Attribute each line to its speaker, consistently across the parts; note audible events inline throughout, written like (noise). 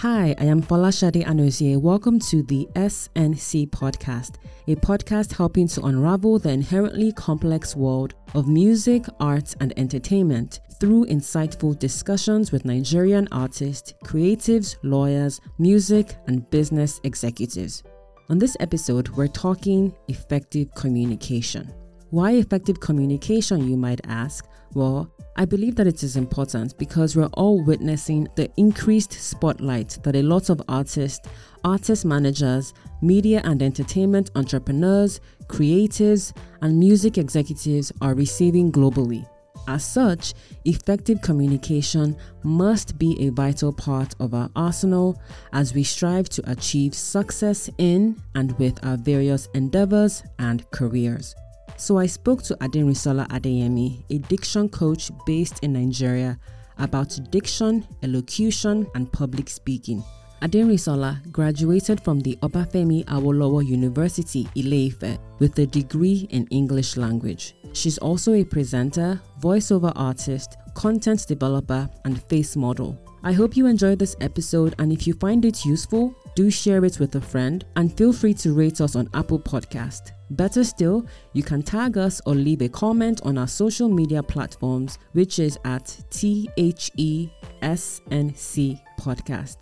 Speaker 1: Hi, I am Folashade Anozie. Welcome to the SNC podcast, a podcast helping to unravel the inherently complex world of music, arts, and entertainment through insightful discussions with Nigerian artists, creatives, lawyers, music, and business executives. On this episode, we're talking effective communication. Why effective communication, you might ask? Well, I believe that it is important because we're all witnessing the increased spotlight that a lot of artists, artist managers, media and entertainment entrepreneurs, creatives, and music executives are receiving globally. As such, effective communication must be a vital part of our arsenal as we strive to achieve success in and with our various endeavors and careers. So I spoke to Aderinsola Adeyemi, a diction coach based in Nigeria, about diction, elocution, and public speaking. Aderinsola graduated from the Obafemi Awolowo University, Ile-Ife, with a degree in English language. She's also a presenter, voiceover artist, content developer, and face model. I hope you enjoyed this episode, and if you find it useful, do share it with a friend and feel free to rate us on Apple Podcast. Better still, you can tag us or leave a comment on our social media platforms, which is at THESNC Podcast.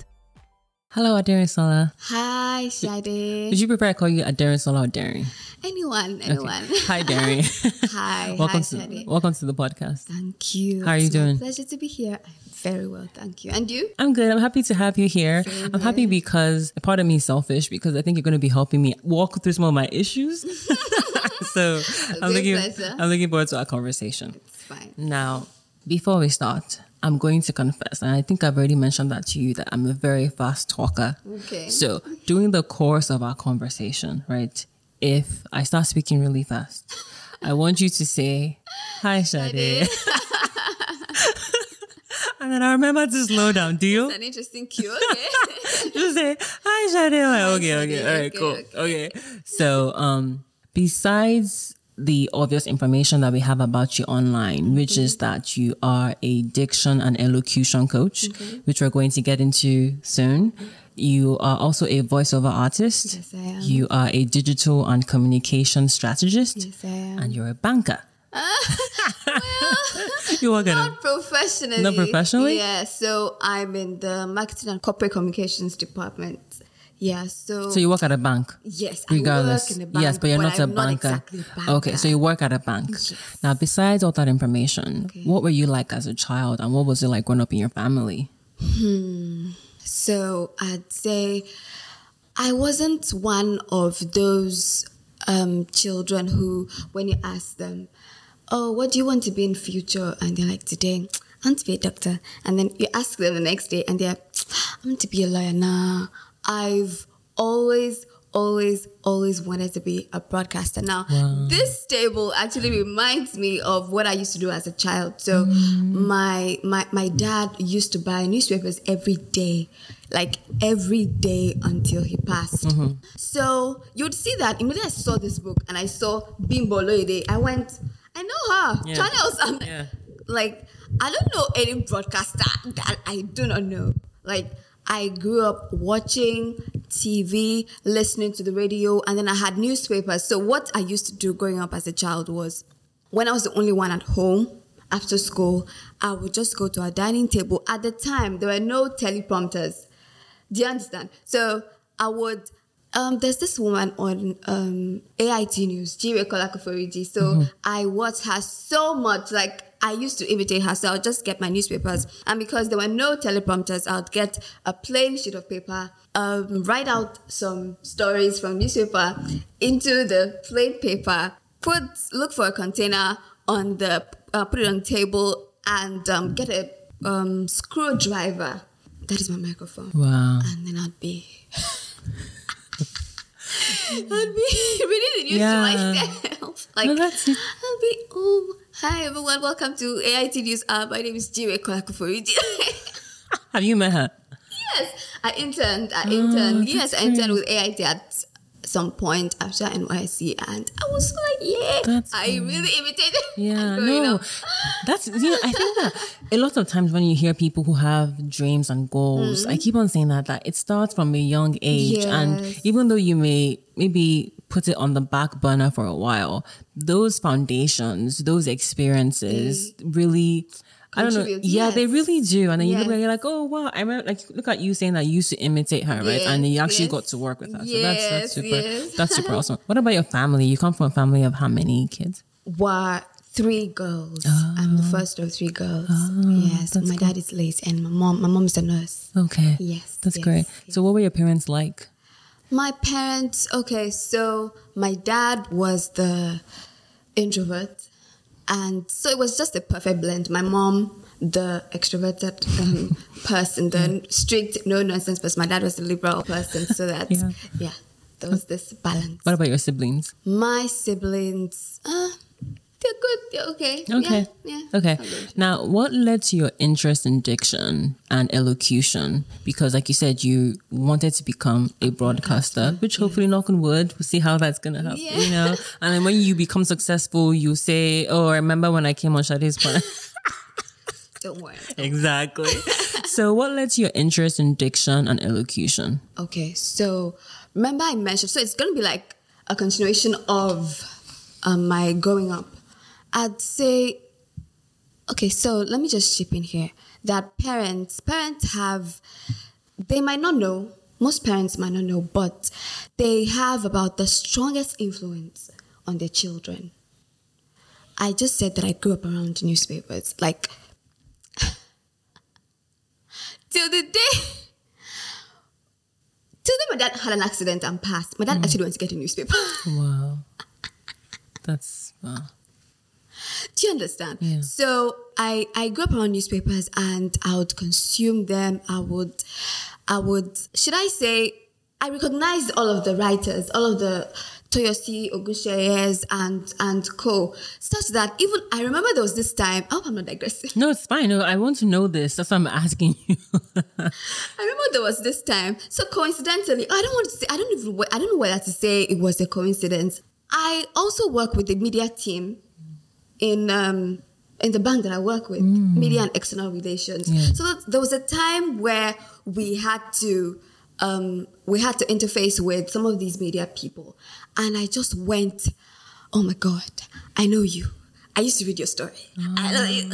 Speaker 1: Hello, Aderinsola.
Speaker 2: Hi, Shade.
Speaker 1: Would you prefer I call you Aderinsola or Derin?
Speaker 2: Anyone, anyone.
Speaker 1: Okay. (laughs) Hi, Derin. (laughs)
Speaker 2: Hi,
Speaker 1: welcome
Speaker 2: hi,
Speaker 1: to
Speaker 2: Shade.
Speaker 1: welcome to the podcast.
Speaker 2: Thank you.
Speaker 1: How are you
Speaker 2: It's my
Speaker 1: doing?
Speaker 2: Pleasure to be here. Very well, thank you. And you?
Speaker 1: I'm good. I'm happy to have you here. I'm happy because a part of me is selfish because I think you're going to be helping me walk through some of my issues. (laughs) (laughs) so I'm looking,
Speaker 2: pleasure.
Speaker 1: I'm looking forward to our conversation.
Speaker 2: It's fine.
Speaker 1: Now, before we start, I'm going to confess, and I think I've already mentioned that to you that I'm a very fast talker.
Speaker 2: Okay.
Speaker 1: So during the course of our conversation, right, if I start speaking really fast, I want you to say, Hi, Sade. (laughs) (laughs) and then I remember to slow down. Do you?
Speaker 2: An interesting cue. Okay.
Speaker 1: Just say, Hi, Sade. I'm like, okay, okay. All right,
Speaker 2: Okay,
Speaker 1: cool.
Speaker 2: okay.
Speaker 1: Okay. So, um, besides the obvious information that we have about you online, mm-hmm. which is that you are a diction and elocution coach, mm-hmm. which we're going to get into soon. You are also a voiceover artist.
Speaker 2: Yes, I am.
Speaker 1: You are a digital and communication strategist.
Speaker 2: yes, I am.
Speaker 1: And you're a banker. Ah, (laughs) (laughs) you gonna.
Speaker 2: Not professionally.
Speaker 1: Not professionally?
Speaker 2: Yeah. So I'm in the marketing and corporate communications department. Yeah. So.
Speaker 1: So you work at a bank.
Speaker 2: yes.
Speaker 1: regardless.
Speaker 2: I work in a bank,
Speaker 1: yes, but you're not a banker.
Speaker 2: exactly banker.
Speaker 1: Okay, so you work at a bank. Now, besides all that information, what were you like as a child, and what was it like growing up in your family? Hmm.
Speaker 2: So I'd say I wasn't one of those um, children who, when you ask them, "Oh, what do you want to be in future?" and they're like, "Today, I want to be a doctor," and then you ask them the next day, and they're, "I want to be a lawyer." Nah, I've always. Always, always wanted to be a broadcaster. Now, this table actually reminds me of what I used to do as a child. So, mm. my my my dad used to buy newspapers every day, like every day until he passed. Mm-hmm. So you'd see that immediately I saw this book and I saw Bimbo Oloyede. I went, I know her.
Speaker 1: Yeah.
Speaker 2: Channels. I'm
Speaker 1: Yeah.
Speaker 2: like, I don't know any broadcaster that I do not know. Like, I grew up watching TV, listening to the radio, and then I had newspapers. So, what I used to do growing up as a child was when I was the only one at home after school, I would just go to our dining table. At the time, there were no teleprompters. Do you understand? So I would. Um, there's this woman on um, AIT News, Jire Kolakoforiji. So I watched her so much. Like I used to imitate her. So I'll just get my newspapers, and because there were no teleprompters, I'd get a plain sheet of paper, um, write out some stories from newspaper into the plain paper, put look for a container on the uh, put it on the table, and um, get a um, screwdriver. That is my microphone
Speaker 1: Wow.
Speaker 2: and then I'd be (laughs) (laughs) I'd be reading the news
Speaker 1: Yeah.
Speaker 2: to myself. Like
Speaker 1: No, that's it.
Speaker 2: I'll be oh hi everyone, welcome to AIT News. Uh, my name is Jire Kolakuforiji. (laughs)
Speaker 1: Have you met her?
Speaker 2: yes, I interned. I interned. yes, I interned with AIT at some point after NYSC, and I was like, yeah,
Speaker 1: That's
Speaker 2: I really imitated. (laughs)
Speaker 1: Yeah, no,
Speaker 2: up.
Speaker 1: that's you know. I think that a lot of times when you hear people who have dreams and goals, I mm-hmm. keep on saying that that it starts from a young age, and even though you may maybe put it on the back burner for a while, those foundations, those experiences, really. I don't know. Yeah, they really do. And then you look
Speaker 2: Yes.
Speaker 1: you're like, oh wow, I remember like look at you saying that you used to imitate her, right? And then you actually
Speaker 2: yes.
Speaker 1: got to work with her. So that's that's
Speaker 2: Yes,
Speaker 1: super
Speaker 2: yes.
Speaker 1: that's super (laughs) awesome. What about your family? You come from a family of how many kids?
Speaker 2: What three girls. Oh. I'm the first of three girls. Oh, yes,
Speaker 1: that's
Speaker 2: my dad is late, and my mom. My mom is a nurse.
Speaker 1: Okay.
Speaker 2: Yes,
Speaker 1: That's
Speaker 2: yes,
Speaker 1: great.
Speaker 2: yes.
Speaker 1: So what were your parents like?
Speaker 2: My parents. Okay, so my dad was the introvert, and so it was just a perfect blend. My mom, the extroverted um, (laughs) person, the strict, no nonsense person. My dad was the liberal person. So that
Speaker 1: Yeah.
Speaker 2: yeah, there was this balance.
Speaker 1: What about your siblings?
Speaker 2: My siblings, uh, they're good. They're okay.
Speaker 1: Okay.
Speaker 2: Yeah. yeah.
Speaker 1: Okay. Now, what led to your interest in diction and elocution? Because, like you said, you wanted to become a broadcaster, which hopefully, knock on wood, we'll see how that's going to help,
Speaker 2: Yeah.
Speaker 1: you know? And then when you become successful, you say, Oh, I remember when I came on Sade's podcast. (laughs) (laughs)
Speaker 2: Don't worry.
Speaker 1: exactly. so, what led to your interest in diction and elocution?
Speaker 2: Okay, so remember I mentioned, so it's going to be like a continuation of um, my growing up. I'd say, okay, so let me just chip in here that parents, parents have, they might not know, most parents might not know, but they have about the strongest influence on their children. I just said that I grew up around newspapers. Like, (laughs) till the day till the day my dad had an accident and passed. My dad hmm. actually went to get a newspaper. (laughs)
Speaker 1: Wow. That's, wow.
Speaker 2: Do you understand?
Speaker 1: Yeah.
Speaker 2: So I I grew up around newspapers and I would consume them. I would I would should I say I recognized all of the writers, all of the Toyosi Ogunseyes and and co. Such that even I remember there was this time. I hope I'm not digressing.
Speaker 1: No, it's fine. No, I want to know this. That's why I'm asking you. (laughs)
Speaker 2: I remember there was this time. So coincidentally, I don't want to say. I don't even. I don't know whether to say it was a coincidence. I also work with the media team in um in the bank that I work with, media and external relations.
Speaker 1: Yeah.
Speaker 2: So that, there was a time where we had to um we had to interface with some of these media people, and I just went, oh my god, I know you. I used to read your story. (laughs) I know you.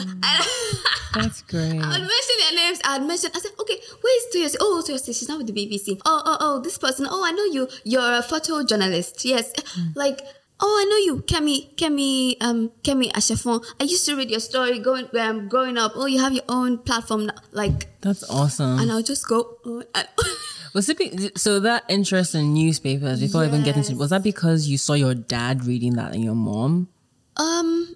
Speaker 1: That's great. (laughs)
Speaker 2: I would mention their names. I would mention. I said, okay, where is Toyosi? Oh, Toyosi, she's not with the BBC. Oh, oh, oh, this person. Oh, I know you. You're a photojournalist. Yes, like. Oh, I know you, Kemi, Kemi, um, Kemi Ashafon. I used to read your story going, um, growing up. Oh, you have your own platform, now. like,
Speaker 1: That's awesome.
Speaker 2: and I'll just go. Oh, (laughs)
Speaker 1: Was it so that interest in newspapers before I even get into
Speaker 2: Yes.
Speaker 1: was that because you saw your dad reading that and your mom,
Speaker 2: um,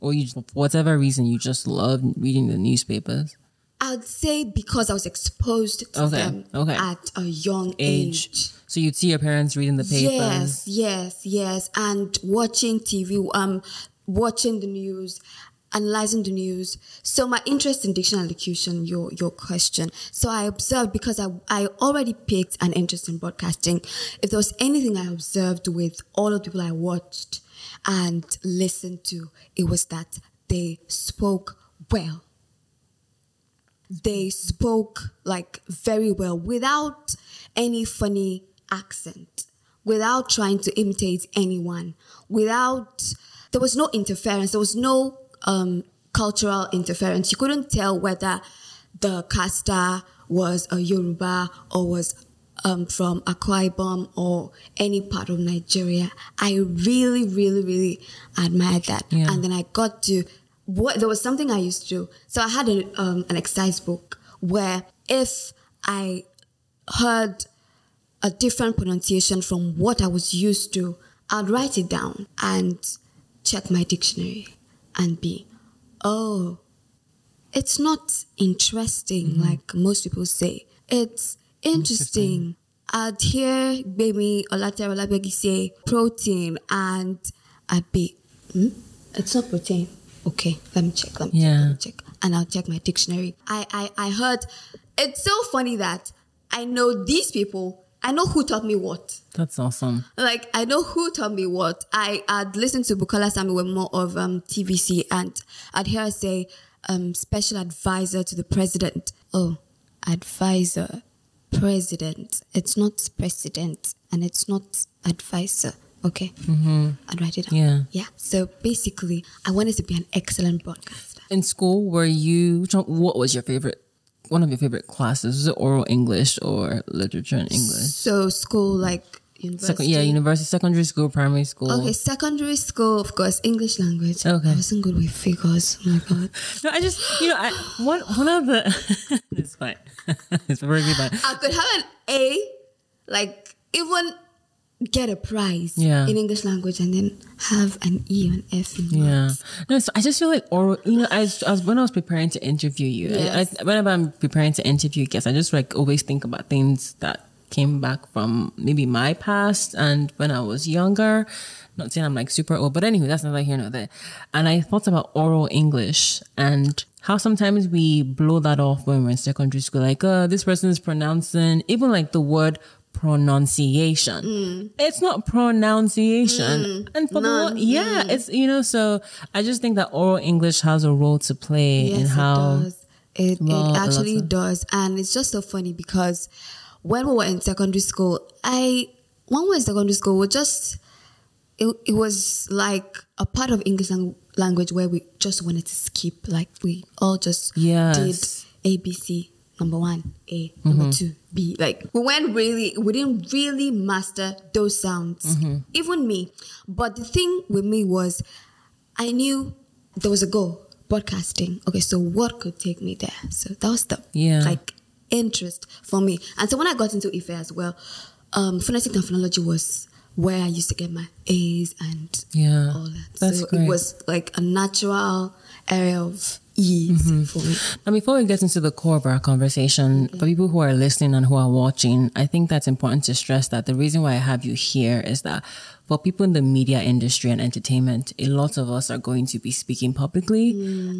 Speaker 1: or you for whatever reason you just loved reading the newspapers?
Speaker 2: I'd say because I was exposed to
Speaker 1: Okay,
Speaker 2: them
Speaker 1: okay.
Speaker 2: at a young
Speaker 1: Age.
Speaker 2: age.
Speaker 1: So you'd see your parents reading the papers.
Speaker 2: Yes, yes, yes. And watching TV, um, watching the news, analyzing the news. So my interest in diction and elocution, your your question. So I observed because I I already picked an interest in broadcasting. If there was anything I observed with all of the people I watched and listened to, it was that they spoke well they spoke like very well without any funny accent, without trying to imitate anyone, without, there was no interference, there was no um, cultural interference. You couldn't tell whether the caster was a Yoruba or was um, from Akwa Ibom or any part of Nigeria. I really, really, really admired that.
Speaker 1: Yeah.
Speaker 2: And then I got to what there was something I used to do. So I had a, um, an exercise book where if I heard a different pronunciation from what I was used to, I'd write it down and check my dictionary and be, oh, it's not interesting like most people say. It's interesting. I'd hear Gbemi Olagbegi say protein and I'd be, hmm? it's not protein. Okay, let me check, let me check,
Speaker 1: Yeah.
Speaker 2: let me check. And I'll check my dictionary. I, I, I heard, it's so funny that I know these people I know who taught me what.
Speaker 1: That's awesome.
Speaker 2: Like I know who taught me what. I had listened to Bukola Samuel more of um, TVC, and I'd hear her say, um, "Special advisor to the president." Oh, advisor, president. It's not president, and it's not advisor. Okay, mm-hmm. I'd write it down.
Speaker 1: Yeah.
Speaker 2: yeah. So basically, I wanted to be an excellent broadcaster.
Speaker 1: In school, were you? What was your favorite? One of your favorite classes? Was it oral English or literature and English?
Speaker 2: So school, like university.
Speaker 1: Second, yeah, university, secondary school, primary school.
Speaker 2: Okay, secondary school, of course, English language.
Speaker 1: Okay.
Speaker 2: I wasn't good with figures. Oh my god.
Speaker 1: No, I just you know I one one of the (laughs) it's fine. (laughs) it's perfectly fine.
Speaker 2: I could have an A, like even get a prize
Speaker 1: Yeah.
Speaker 2: in English language and then have an E or an F in
Speaker 1: Yeah. No, so I just feel like oral. You know, as, as when I was preparing to interview you, I,
Speaker 2: Yes.
Speaker 1: I, whenever I'm preparing to interview guests, I just like always think about things that came back from maybe my past and when I was younger. Not saying I'm like super old, but anyway, that's neither here nor there. And I thought about oral English and how sometimes we blow that off when we're in secondary school. Like, uh, this person is pronouncing, even like the word pronunciation. Mm. It's not pronunciation. Mm. and for the yeah, it's, you know, so I just think that oral English has a role to play in how.
Speaker 2: it does. It,
Speaker 1: well,
Speaker 2: it actually
Speaker 1: of-
Speaker 2: does. And it's just so funny because when we were in secondary school, I, when we were in secondary school, we just, it, it was like a part of English lang- language where we just wanted to skip. Like we all just
Speaker 1: Yes.
Speaker 2: did ABC, number one, A, number mm-hmm. two, Like we weren't really, we didn't really master those sounds. Even me. But the thing with me was, I knew there was a goal, broadcasting. Okay, so what could take me there? So that was the
Speaker 1: Yeah.
Speaker 2: like interest for me. And so when I got into IFE as well, um, phonetic and phonology was where I used to get my A's and
Speaker 1: Yeah,
Speaker 2: all that.
Speaker 1: that's
Speaker 2: so
Speaker 1: great.
Speaker 2: it was like a natural area of ease
Speaker 1: Mm-hmm. Now, before we get into the core of our conversation, for people who are listening and who are watching, I think that's important to stress that the reason why I have you here is that for people in the media industry and entertainment, a lot of us are going to be speaking publicly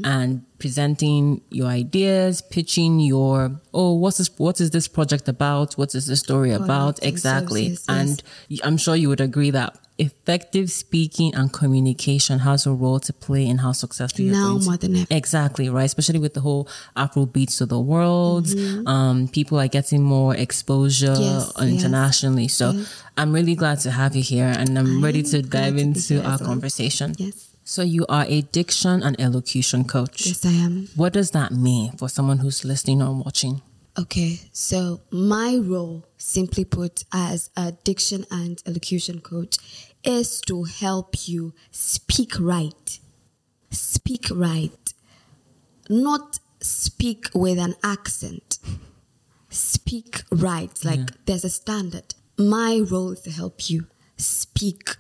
Speaker 1: and presenting your ideas, pitching your, oh, what's this, what is this project about? What is this story about? Exactly.
Speaker 2: services.
Speaker 1: And I'm sure you would agree that effective speaking and communication has a role to play in how successful you're
Speaker 2: Now
Speaker 1: going to
Speaker 2: more than ever.
Speaker 1: Exactly, right? Especially with the whole Afro beats to the world. Um, people are getting more exposure
Speaker 2: Mm-hmm. Yes, yes.
Speaker 1: internationally. So I'm really glad to have you here and I'm ready
Speaker 2: am
Speaker 1: to dive into our
Speaker 2: well.
Speaker 1: conversation.
Speaker 2: Yes.
Speaker 1: So you are a diction and elocution coach.
Speaker 2: Yes, I am.
Speaker 1: What does that mean for someone who's listening or watching?
Speaker 2: Okay, so my role, simply put, as a diction and elocution coach, is to help you speak right. Speak right. Not speak with an accent. Speak right. Like there's a standard. My role is to help you speak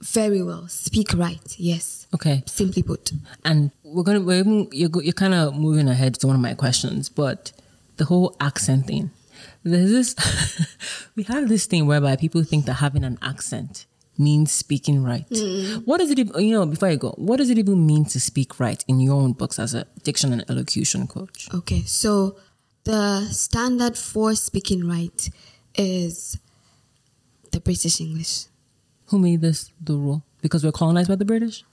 Speaker 2: very well. Speak right. Yes.
Speaker 1: Okay.
Speaker 2: Simply put.
Speaker 1: And we're gonna we're even, you're you're kind of moving ahead to one of my questions, but the whole accent thing. There's this (laughs) we have this thing whereby people think that having an accent means speaking right. Mm. What does it even you know before I go? What does it even mean to speak right in your own books as a diction and elocution coach?
Speaker 2: Okay, so the standard for speaking right is the British English.
Speaker 1: Who made this the rule? Because we're colonized by the British.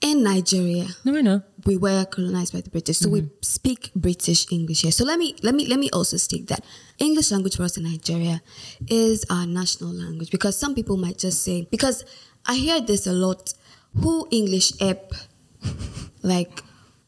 Speaker 2: In Nigeria,
Speaker 1: No, I know.
Speaker 2: We were colonized by the British, so we mm-hmm. speak British English here. So let me let me let me also state that English language for us in Nigeria is our national language because some people might just say because I hear this a lot. Who English app like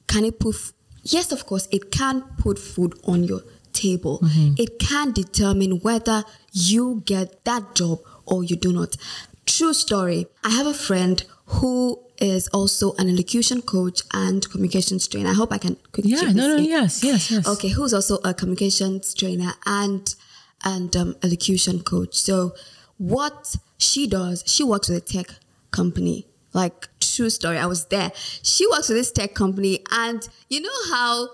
Speaker 2: can it put? f- Yes, of course, it can put food on your table. Mm-hmm. It can determine whether you get that job or you do not. True story. I have a friend who is also an elocution coach and communications trainer. I hope I can quickly
Speaker 1: Yeah, no, no, yes, yes, yes.
Speaker 2: Okay, who's also a communications trainer and and um, elocution coach. So what she does, she works with a tech company. Like true story, I was there. She works with this tech company, and you know how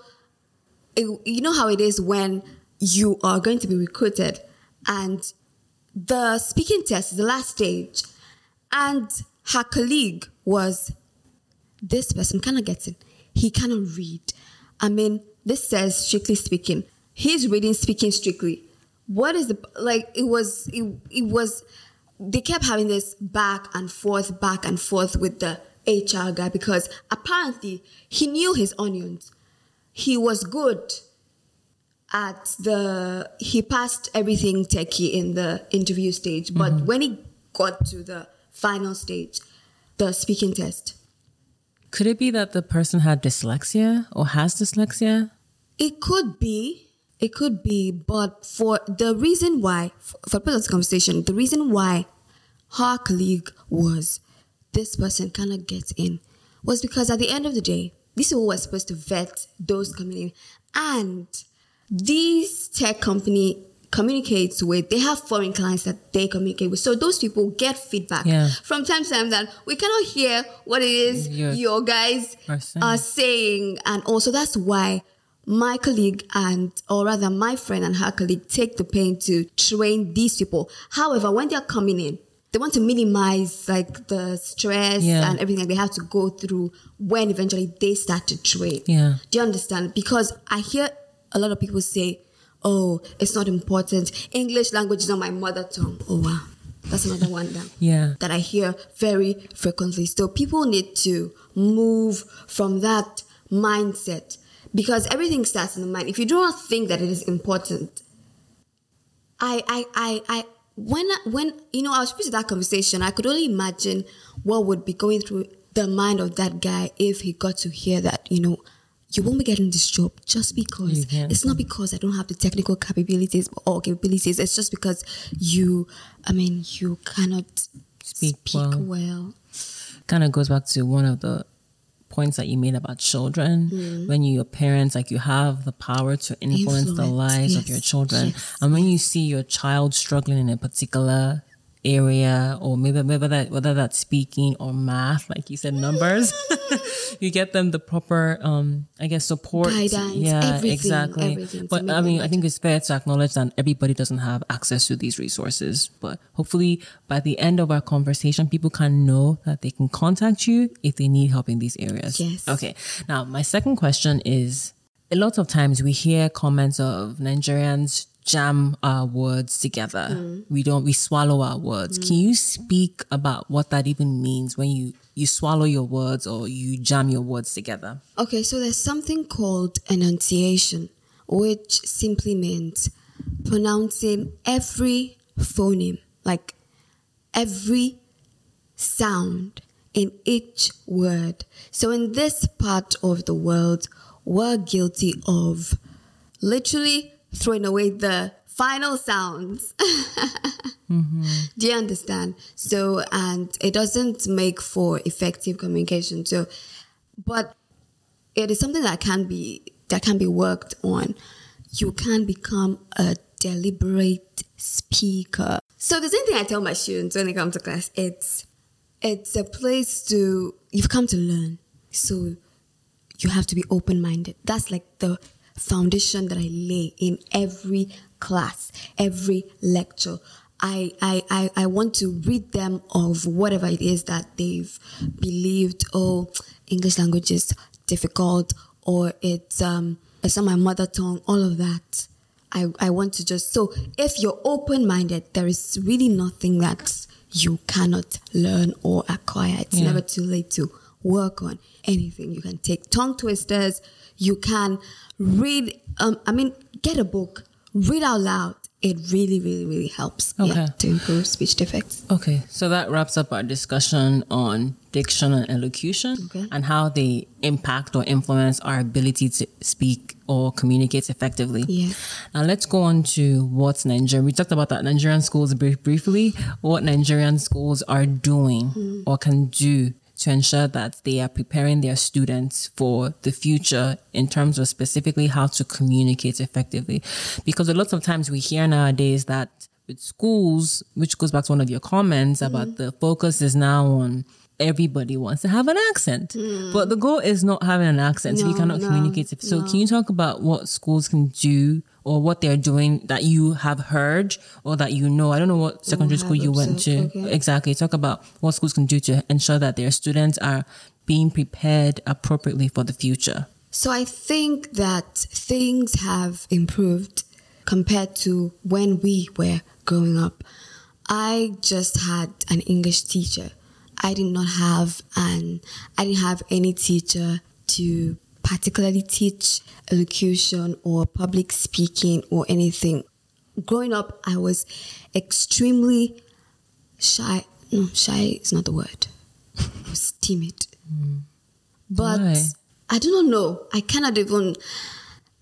Speaker 2: it, you know how it is when you are going to be recruited, and the speaking test is the last stage, and her colleague was this person cannot get it. He cannot read. I mean, this says strictly speaking. He's reading speaking strictly. what is the like it was it, it was they kept having this back and forth back and forth with the hr guy because apparently he knew his onions he was good at the he passed everything techie in the interview stage but
Speaker 1: Mm-hmm.
Speaker 2: when he got to the final stage the speaking test
Speaker 1: Could it be that the person had dyslexia or has dyslexia?
Speaker 2: It could be. It could be. But for the reason why, for the this conversation, the reason why her colleague was this person cannot get in was because at the end of the day, these people were supposed to vet those coming in. And these tech company communicates with, they have foreign clients that they communicate with. So those people get feedback
Speaker 1: Yeah.
Speaker 2: from time to time that we cannot hear what it is
Speaker 1: You're-
Speaker 2: your guys
Speaker 1: are saying.
Speaker 2: are saying. And also that's why my colleague and or rather my friend and her colleague take the pain to train these people. However, when they're coming in, they want to minimize like the stress
Speaker 1: Yeah.
Speaker 2: and everything they have to go through when eventually they start to train.
Speaker 1: Yeah.
Speaker 2: Do you understand? Because I hear a lot of people say, "Oh, it's not important. English language is not my mother tongue." Oh wow, that's another (laughs) one down
Speaker 1: Yeah.
Speaker 2: that I hear very frequently. So people need to move from that mindset because everything starts in the mind. If you do not think that it is important, I, I, I, I, when, when, you know, I was privy to that conversation, I could only imagine what would be going through the mind of that guy if he got to hear that, you know, you won't be getting this job just because. It's not because I don't have the technical capabilities or capabilities. It's just because you, I mean, you cannot
Speaker 1: Speak
Speaker 2: speak,
Speaker 1: well.
Speaker 2: well.
Speaker 1: kind of goes back to one of the points that you made about children. Mm. When you, your parents like you have the power to influence, the
Speaker 2: Influence,
Speaker 1: lives of your children.
Speaker 2: Yes,
Speaker 1: and when you see your child struggling in a particular area or maybe maybe that whether that's speaking or math like you said numbers (laughs) you get them the proper um i guess support.
Speaker 2: Guidance,
Speaker 1: yeah
Speaker 2: everything,
Speaker 1: exactly.
Speaker 2: everything
Speaker 1: but i mean i think it's fair to acknowledge that everybody doesn't have access to these resources but hopefully by the end of our conversation people can know that they can contact you if they need help in these areas.
Speaker 2: Yes.
Speaker 1: okay. Now my second question is a lot of times we hear comments of nigerians jam our words together
Speaker 2: Mm.
Speaker 1: we don't we swallow our words can you speak about what that even means when you you swallow your words or you jam your words together
Speaker 2: Okay, so there's something called enunciation, which simply means pronouncing every phoneme, like every sound in each word. So in this part of the world, we're guilty of literally throwing away the final sounds. (laughs) Mm-hmm. Do you understand? So, and it doesn't make for effective communication. So, but it is something that can be that can be worked on. You can become a deliberate speaker. So the same thing I tell my students when they come to class, it's it's a place to you've come to learn. So you have to be open minded. That's like the foundation that I lay in every class, every lecture. I, I, I, I want to read them of whatever it is that they've believed, oh, English language is difficult or it's um it's not my mother tongue, all of that. I, I want to just so if you're open minded, there is really nothing that you cannot learn or acquire. It's
Speaker 1: Yeah.
Speaker 2: never too late to work on anything. You can take tongue twisters. You can read. Um, I mean, get a book, read out loud. It really, really, really helps.
Speaker 1: Okay.
Speaker 2: Yeah, to improve speech defects.
Speaker 1: Okay, so that wraps up our discussion on diction and elocution
Speaker 2: Okay.
Speaker 1: and how they impact or influence our ability to speak or communicate effectively.
Speaker 2: Yeah.
Speaker 1: Now let's go on to what's Nigerian. We talked about that Nigerian schools brief, briefly. What Nigerian schools are doing or can do to ensure that they are preparing their students for the future in terms of specifically how to communicate effectively. Because a lot of times we hear nowadays that with schools, which goes back to one of your comments about mm-hmm. the focus is now on everybody wants to have an accent. Hmm. But the goal is not having an accent if you cannot
Speaker 2: no,
Speaker 1: communicate. So can you talk about what schools can do or what they're doing that you have heard or that you know? I don't know what oh,
Speaker 2: secondary
Speaker 1: school you went to.
Speaker 2: okay.
Speaker 1: Exactly. Talk about what schools can do to ensure that their students are being prepared appropriately for the future.
Speaker 2: So I think that things have improved compared to when we were growing up. I just had an English teacher. I did not have an I didn't have any teacher to particularly teach elocution or public speaking or anything. Growing up, I was extremely shy. No, shy is not the word. I was timid. Mm. But
Speaker 1: Why?
Speaker 2: I do not know. I cannot even,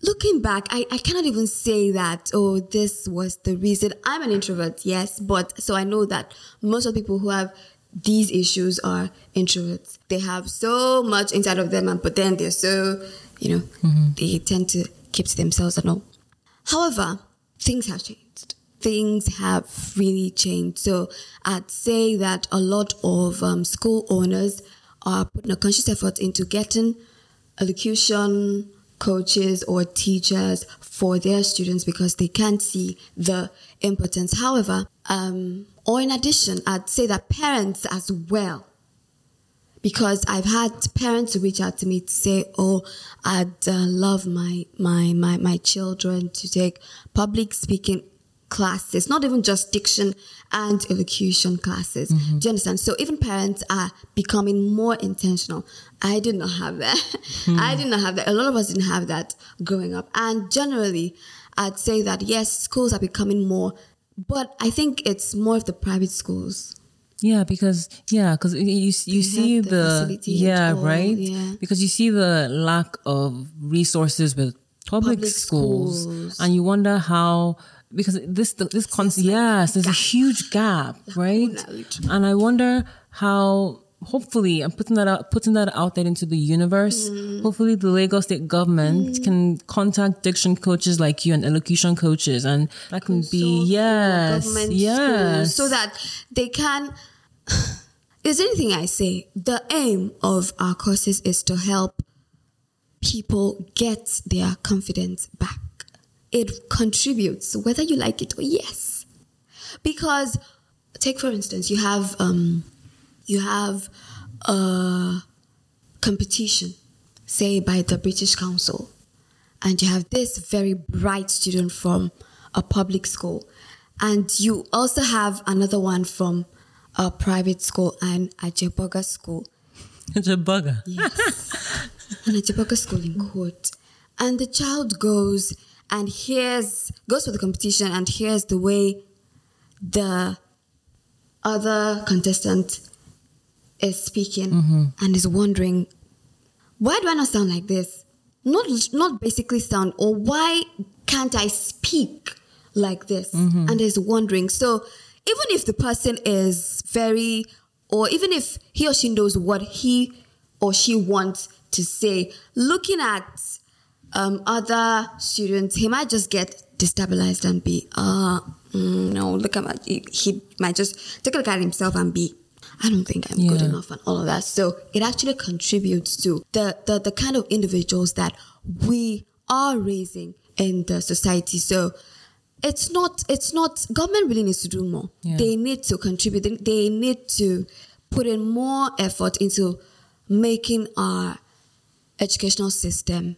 Speaker 2: looking back, I, I cannot even say that, oh, this was the reason. I'm an introvert, yes, but so I know that most of the people who have these issues are introverts. They have so much inside of them, and but then they're so, you know, they tend to keep to themselves and all. However, things have changed. Things have really changed. So I'd say that a lot of um, school owners are putting a conscious effort into getting elocution coaches or teachers for their students because they can't see the importance. However, um, or in addition, I'd say that parents as well because I've had parents reach out to me to say, "Oh, I'd uh, love my my my my children to take public speaking classes, not even just diction and elocution classes." Do mm-hmm. you understand? So even parents are becoming more intentional. I did not have that. (laughs) I hmm. did not have that. A lot of us didn't have that growing up, and generally, I'd say that yes, schools are becoming more, but I think it's more of the private schools.
Speaker 1: Yeah, because yeah, because you you see
Speaker 2: the
Speaker 1: the, yeah right
Speaker 2: yeah.
Speaker 1: because you see the lack of resources with public,
Speaker 2: Public
Speaker 1: schools,
Speaker 2: schools.
Speaker 1: and you wonder how because this this con- yes there's a huge gap right and I wonder how hopefully I'm putting that out putting that out there into the universe
Speaker 2: Mm.
Speaker 1: hopefully the Lagos state government can contact diction coaches like you and elocution coaches and that can be yes
Speaker 2: government
Speaker 1: yes
Speaker 2: so that they can. (sighs) Is anything I say? The aim of our courses is to help people get their confidence back. It contributes, whether you like it or yes, because take for instance, you have um, you have a competition, say by the British Council, and you have this very bright student from a public school, and you also have another one from a private school and a Jeboga school.
Speaker 1: it's a bugger
Speaker 2: Yes. (laughs) and a Jeboga school in court. And the child goes and here's goes for the competition and here's the way the other contestant is speaking mm-hmm. and is wondering, why do I not sound like this? Not, not basically sound, or why can't I speak like this? Mm-hmm. And is wondering. So even if the person is very, or even if he or she knows what he or she wants to say, looking at um, other students, he might just get destabilized and be, uh, mm, no, look at my, he, he might just take a look at himself and be, I don't think I'm good enough and all of that. So it actually contributes to the, the, the kind of individuals that we are raising in the society. So it's not, it's not, government really needs to do more.
Speaker 1: Yeah.
Speaker 2: They need to contribute. They, they need to put in more effort into making our educational system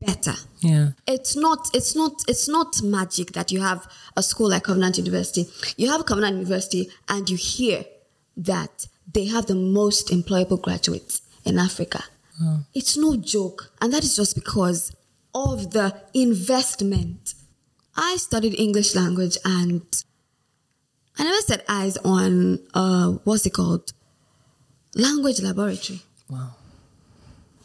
Speaker 2: better
Speaker 1: yeah
Speaker 2: it's not it's not it's not magic that you have a school like Covenant University. You have Covenant University and you hear that they have the most employable graduates in Africa. It's no joke. And that is just because of the investment. I studied English language and I never set eyes on uh what's it called? Language laboratory.
Speaker 1: wow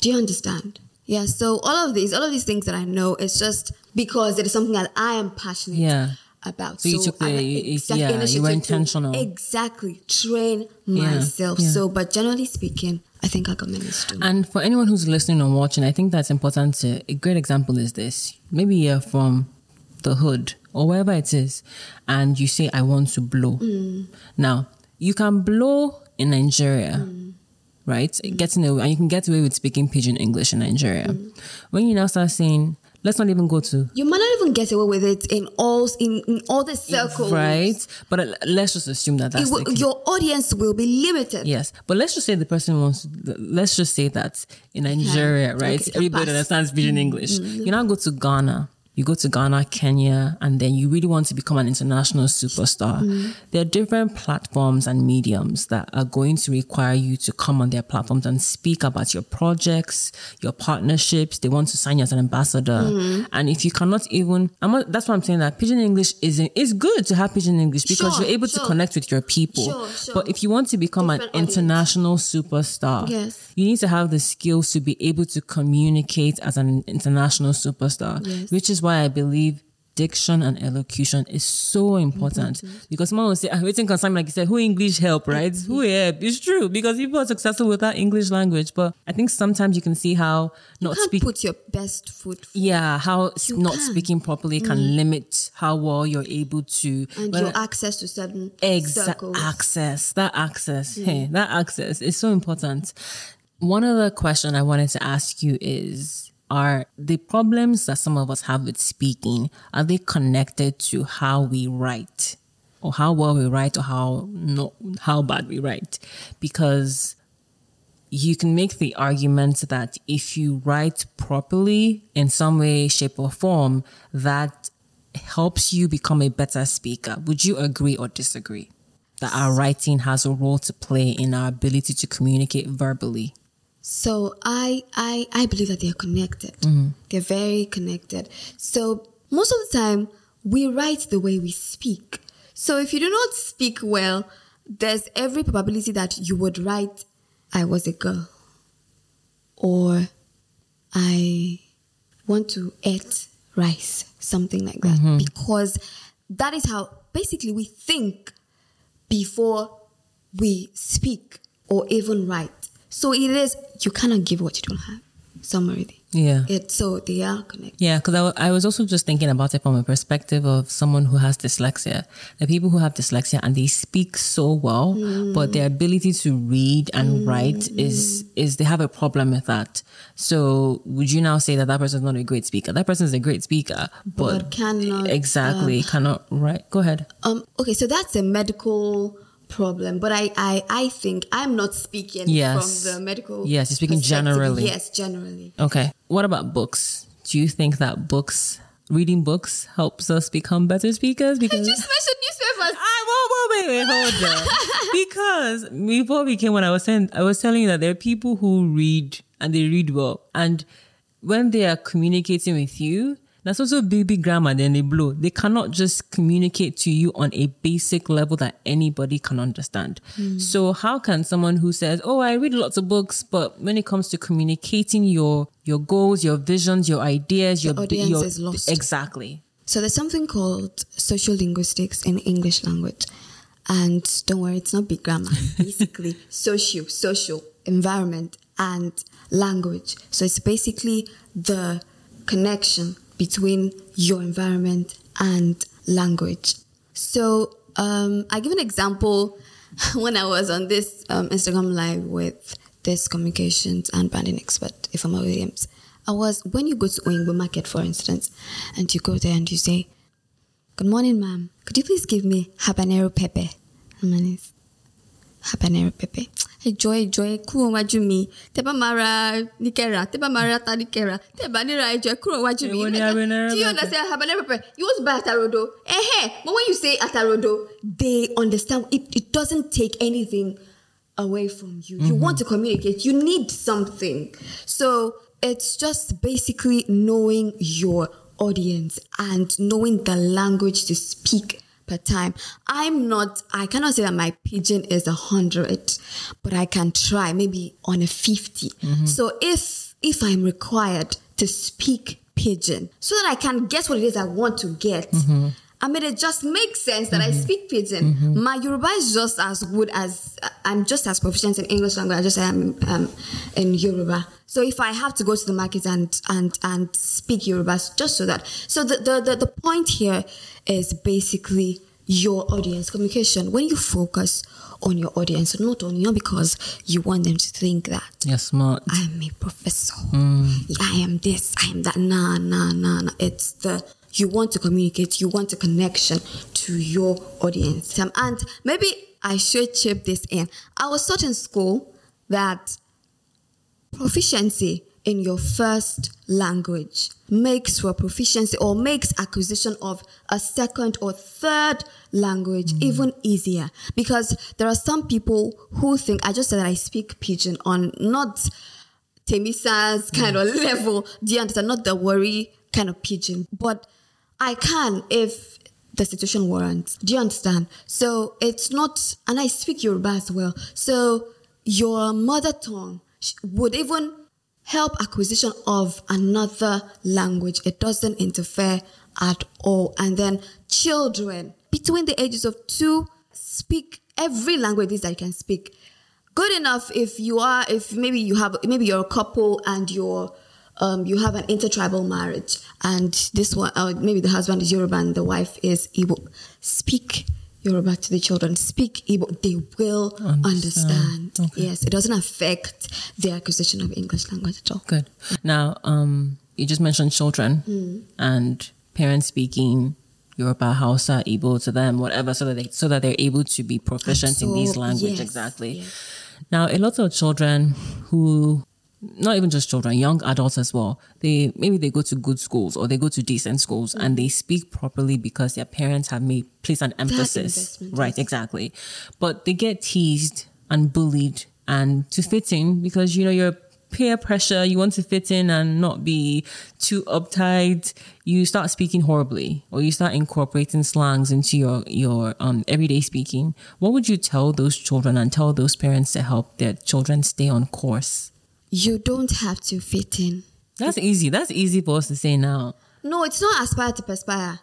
Speaker 2: Do you understand? Yeah, so all of these, all of these things that I know, it's just because it is something that I am passionate
Speaker 1: Yeah.
Speaker 2: about.
Speaker 1: So you took the-
Speaker 2: I- exact-
Speaker 1: yeah, you were intentional.
Speaker 2: exactly train
Speaker 1: Yeah,
Speaker 2: myself.
Speaker 1: yeah.
Speaker 2: So, but generally speaking, I think i government is doing.
Speaker 1: And for anyone who's listening or watching, I think that's important to a great example is this. Maybe you're from the hood or wherever it is, and you say, I want to blow. Mm. Now, you can blow in Nigeria, mm. Right? Getting away, and you can get away with speaking pidgin English in Nigeria. When you now start saying, let's not even go to
Speaker 2: You might not even get away with it in all in, in all the circles,
Speaker 1: right, but uh, let's just assume that that's
Speaker 2: will, your audience will be limited.
Speaker 1: Yes, but let's just say the person wants. Let's just say that in Nigeria, right?
Speaker 2: Okay,
Speaker 1: Everybody understands pidgin English. You now go to Ghana, you go to Ghana, Kenya, and then you really want to become an international superstar, mm-hmm. there are different platforms and mediums that are going to require you to come on their platforms and speak about your projects, your partnerships. They want to sign you as an ambassador. Mm-hmm. And if you cannot even, not, that's why I'm saying that pidgin English is is good to have pidgin English because sure, you're able sure. to connect with your people. Sure, but if you want to become different an international audience. superstar, yes. you need to have the skills to be able to communicate as an international superstar, yes. which is why I believe diction and elocution is so important, important. because someone will say, I'm waiting concern, like you said, who English help, right? Who (laughs) help? It's true because people are successful without English language. But I think sometimes you can see how
Speaker 2: not speak. put your best foot.
Speaker 1: Forward. Yeah, how you not can. speaking properly can mm. limit how well you're able to.
Speaker 2: And your access to certain exact
Speaker 1: access. That access, yeah. hey, that access is so important. One other question I wanted to ask you is are the problems that some of us have with speaking. Are they connected to how we write? Or how well we write or how not how bad we write? Because you can make the argument that if you write properly in some way shape or form that helps you become a better speaker. Would you agree or disagree that our writing has a role to play in our ability to communicate verbally
Speaker 2: so I I I believe that they are connected. Mm-hmm. They're very connected. So most of the time we write the way we speak. So if you do not speak well, there's every probability that you would write I was a girl or I want to eat rice, something like that. Mm-hmm. Because that is how basically we think before we speak or even write. So it is, you cannot give what you don't have. Summary.
Speaker 1: Yeah.
Speaker 2: It's so they are connected.
Speaker 1: Yeah, because I, w- I was also just thinking about it from a perspective of someone who has dyslexia. The people who have dyslexia and they speak so well, mm. but their ability to read and mm. write is is they have a problem with that. So would you now say that that person is not a great speaker? That person is a great speaker, but, but
Speaker 2: cannot
Speaker 1: exactly uh, cannot write. Go ahead.
Speaker 2: Um. Okay, so that's a medical problem. But I, I, I think I'm not speaking yes. from the medical.
Speaker 1: Yes, you're speaking generally.
Speaker 2: Yes, generally.
Speaker 1: Okay. What about books? Do you think that books, reading books, helps us become better speakers?
Speaker 2: Because I just mentioned newspapers.
Speaker 1: I whoa, whoa, wait, wait, hold on. (laughs) because before we came, when I was saying, I was telling you that there are people who read and they read well, and when they are communicating with you, that's also baby grammar, then they blow. They cannot just communicate to you on a basic level that anybody can understand. Mm. So how can someone who says, Oh, I read lots of books, but when it comes to communicating your your goals, your visions, your ideas,
Speaker 2: the
Speaker 1: your
Speaker 2: audience your, is lost.
Speaker 1: Exactly.
Speaker 2: So there's something called social linguistics in English language. And don't worry, it's not big grammar. (laughs) Basically, social, social, environment, and language. So it's basically the connection between your environment and language. So um, I give an example (laughs) when I was on this um, Instagram live with this communications and branding expert, Ifeoma Williams. I was when you go to Oyingbo Market, for instance, and you go there and you say, "Good morning, ma'am. Could you please give me habanero pepper?" And habanero pepper. ẹjọ ẹjọ ẹ kúrò wájú mi. Tẹ bá máa ra níkẹrà tẹ bá máa ra ta níkẹrà tẹ bá níra ẹjọ ẹ kúrò wájú mi. do you understand habanero pepper you want to buy atarodo? Eh but when you say atarodo they understand it, it doesn't take anything away from you. Mm-hmm. you want to communicate. You need something. So it's just basically knowing your audience and knowing the language to speak per time. I'm not, I cannot say that my pigeon is a hundred, but I can try maybe on a 50. Mm-hmm. So if, if I'm required to speak pigeon so that I can get what it is I want to get, mm-hmm. I mean, it just makes sense that mm-hmm. I speak pidgin. Mm-hmm. My Yoruba is just as good as I'm just as proficient in English language. as I just am um, in Yoruba. So if I have to go to the market and and and speak Yoruba, just so that. So the the the, the point here is basically your audience communication. When you focus on your audience, not on not because you want them to think that
Speaker 1: you're smart.
Speaker 2: I'm a professor. Mm. I am this. I am that. Nah, nah, nah, nah. It's the you want to communicate, you want a connection to your audience. Um, and maybe I should chip this in. I was taught in school that proficiency in your first language makes for proficiency or makes acquisition of a second or third language mm. even easier because there are some people who think I just said that I speak pidgin on not Temisa's kind of (laughs) level. Do you understand? Not the worry kind of pidgin, but I can if the situation warrants. Do you understand? So it's not, and I speak Yoruba as well. So your mother tongue would even help acquisition of another language. It doesn't interfere at all. And then children between the ages of two speak every language that you can speak. Good enough if you are, if maybe you have, maybe you're a couple and you're, um, you have an intertribal marriage and this one, uh, maybe the husband is Yoruba and the wife is Igbo. Speak Yoruba to the children. Speak Igbo. They will understand. understand. Okay. Yes, it doesn't affect the acquisition of English language at all.
Speaker 1: Good. Now, um, you just mentioned children mm. and parents speaking Yoruba, Hausa, Igbo to them, whatever, so that they so that they're able to be proficient so, in these languages. Yes, exactly. Yes. Now, a lot of children who not even just children, young adults as well. They maybe they go to good schools or they go to decent schools mm-hmm. and they speak properly because their parents have made placed an emphasis. Right, exactly. But they get teased and bullied and to fit in because you know you're peer pressure, you want to fit in and not be too uptight, you start speaking horribly or you start incorporating slangs into your, your um, everyday speaking. What would you tell those children and tell those parents to help their children stay on course?
Speaker 2: You don't have to fit in.
Speaker 1: That's easy. That's easy for us to say now.
Speaker 2: No, it's not aspire to perspire.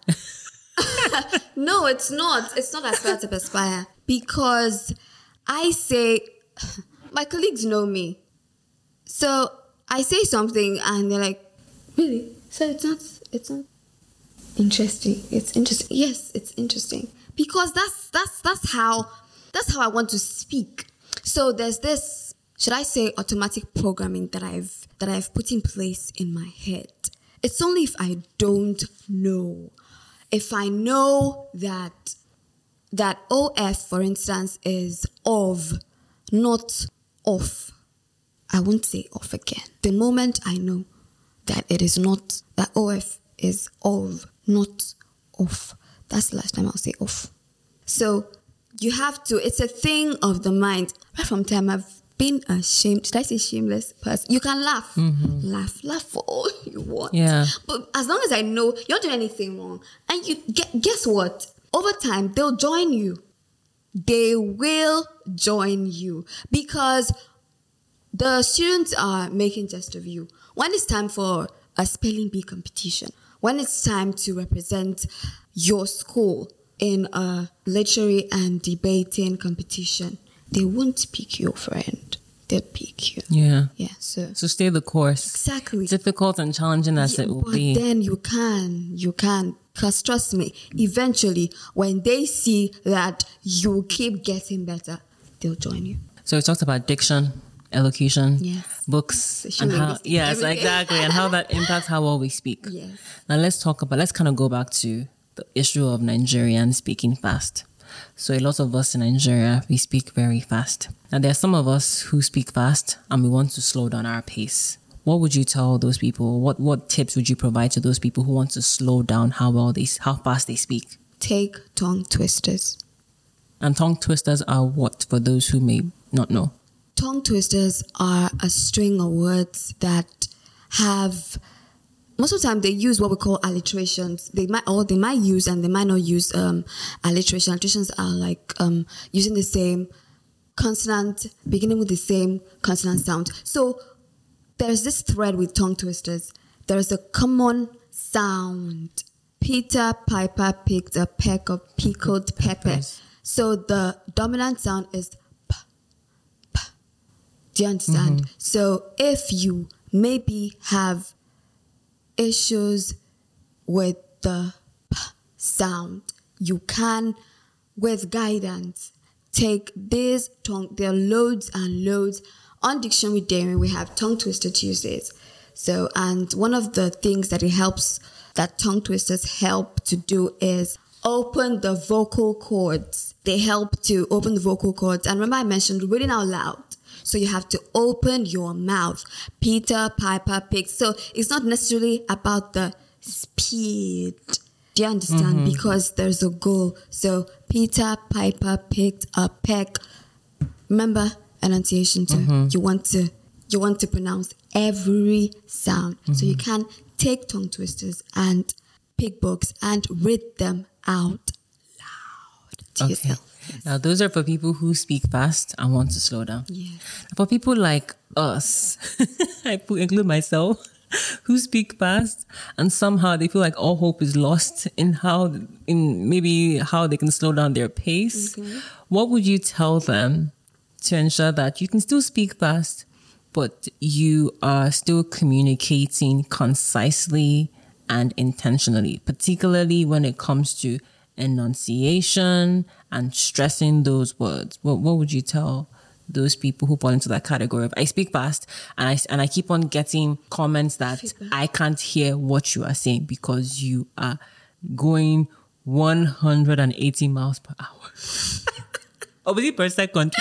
Speaker 2: (laughs) no, it's not. It's not aspire to perspire because I say (sighs) my colleagues know me. So I say something and they're like, "Really?" So it's not. It's not interesting. It's interesting. Yes, it's interesting because that's that's that's how that's how I want to speak. So there's this should I say automatic programming that I've that I've put in place in my head. It's only if I don't know. If I know that that OF, for instance, is of, not off. I won't say off again. The moment I know that it is not, that OF is of, not off. That's the last time I'll say off. So you have to, it's a thing of the mind. Right from time I've being a shame, should I say shameless person? You can laugh, mm-hmm. laugh, laugh for all (laughs) you want.
Speaker 1: Yeah.
Speaker 2: But as long as I know you're doing anything wrong, and you get, guess what? Over time, they'll join you. They will join you because the students are making jest of you. When it's time for a spelling bee competition, when it's time to represent your school in a literary and debating competition, they won't pick your friend. They'll pick you.
Speaker 1: Yeah.
Speaker 2: Yeah. So
Speaker 1: so stay the course.
Speaker 2: Exactly.
Speaker 1: Difficult and challenging as yeah, it will be.
Speaker 2: but
Speaker 1: be.
Speaker 2: Then you can. You can. Because trust me, eventually when they see that you keep getting better, they'll join you.
Speaker 1: So we talked about diction, elocution,
Speaker 2: yes.
Speaker 1: books, and how yes, exactly, and how that impacts how well we speak. (laughs)
Speaker 2: Yes.
Speaker 1: Now let's talk about let's kind of go back to the issue of Nigerian speaking fast. So a lot of us in Nigeria, we speak very fast. And there are some of us who speak fast and we want to slow down our pace. What would you tell those people? What what tips would you provide to those people who want to slow down how well they how fast they speak?
Speaker 2: Take tongue twisters.
Speaker 1: And tongue twisters are what for those who may not know?
Speaker 2: Tongue twisters are a string of words that have most of the time they use what we call alliterations. They might or they might use and they might not use um, alliteration. Alliterations are like um, using the same consonant, beginning with the same consonant sound. So there's this thread with tongue twisters. There is a common sound. Peter Piper picked a peck of pickled pepper. So the dominant sound is p, p. Do you understand? Mm-hmm. So if you maybe have issues with the p sound. You can, with guidance, take this tongue. There are loads and loads on Dictionary Derin. We have tongue twister Tuesdays. So, and one of the things that it helps that tongue twisters help to do is open the vocal cords. They help to open the vocal cords. And remember, I mentioned reading out loud. So you have to open your mouth. Peter Piper picked. So it's not necessarily about the speed. Do you understand? Mm-hmm. Because there's a goal. So Peter Piper picked a peck. Remember enunciation too. Mm-hmm. You want to you want to pronounce every sound. So you mm-hmm. can take tongue twisters and pick books and read them out loud to
Speaker 1: Okay.
Speaker 2: yourself.
Speaker 1: Now, those are for people who speak fast and want to slow down.
Speaker 2: Yeah.
Speaker 1: For people like us, (laughs) I put, include myself, (laughs) who speak fast and somehow they feel like all hope is lost in how, in maybe how they can slow down their pace. What would you tell them to ensure that you can still speak fast, but you are still communicating concisely and intentionally, particularly when it comes to enunciation and stressing those words? What, what would you tell those people who fall into that category of I speak fast and I, and I keep on getting comments that
Speaker 2: Feedback.
Speaker 1: I can't hear what you are saying because you are going 180 miles per hour. Obviously per second.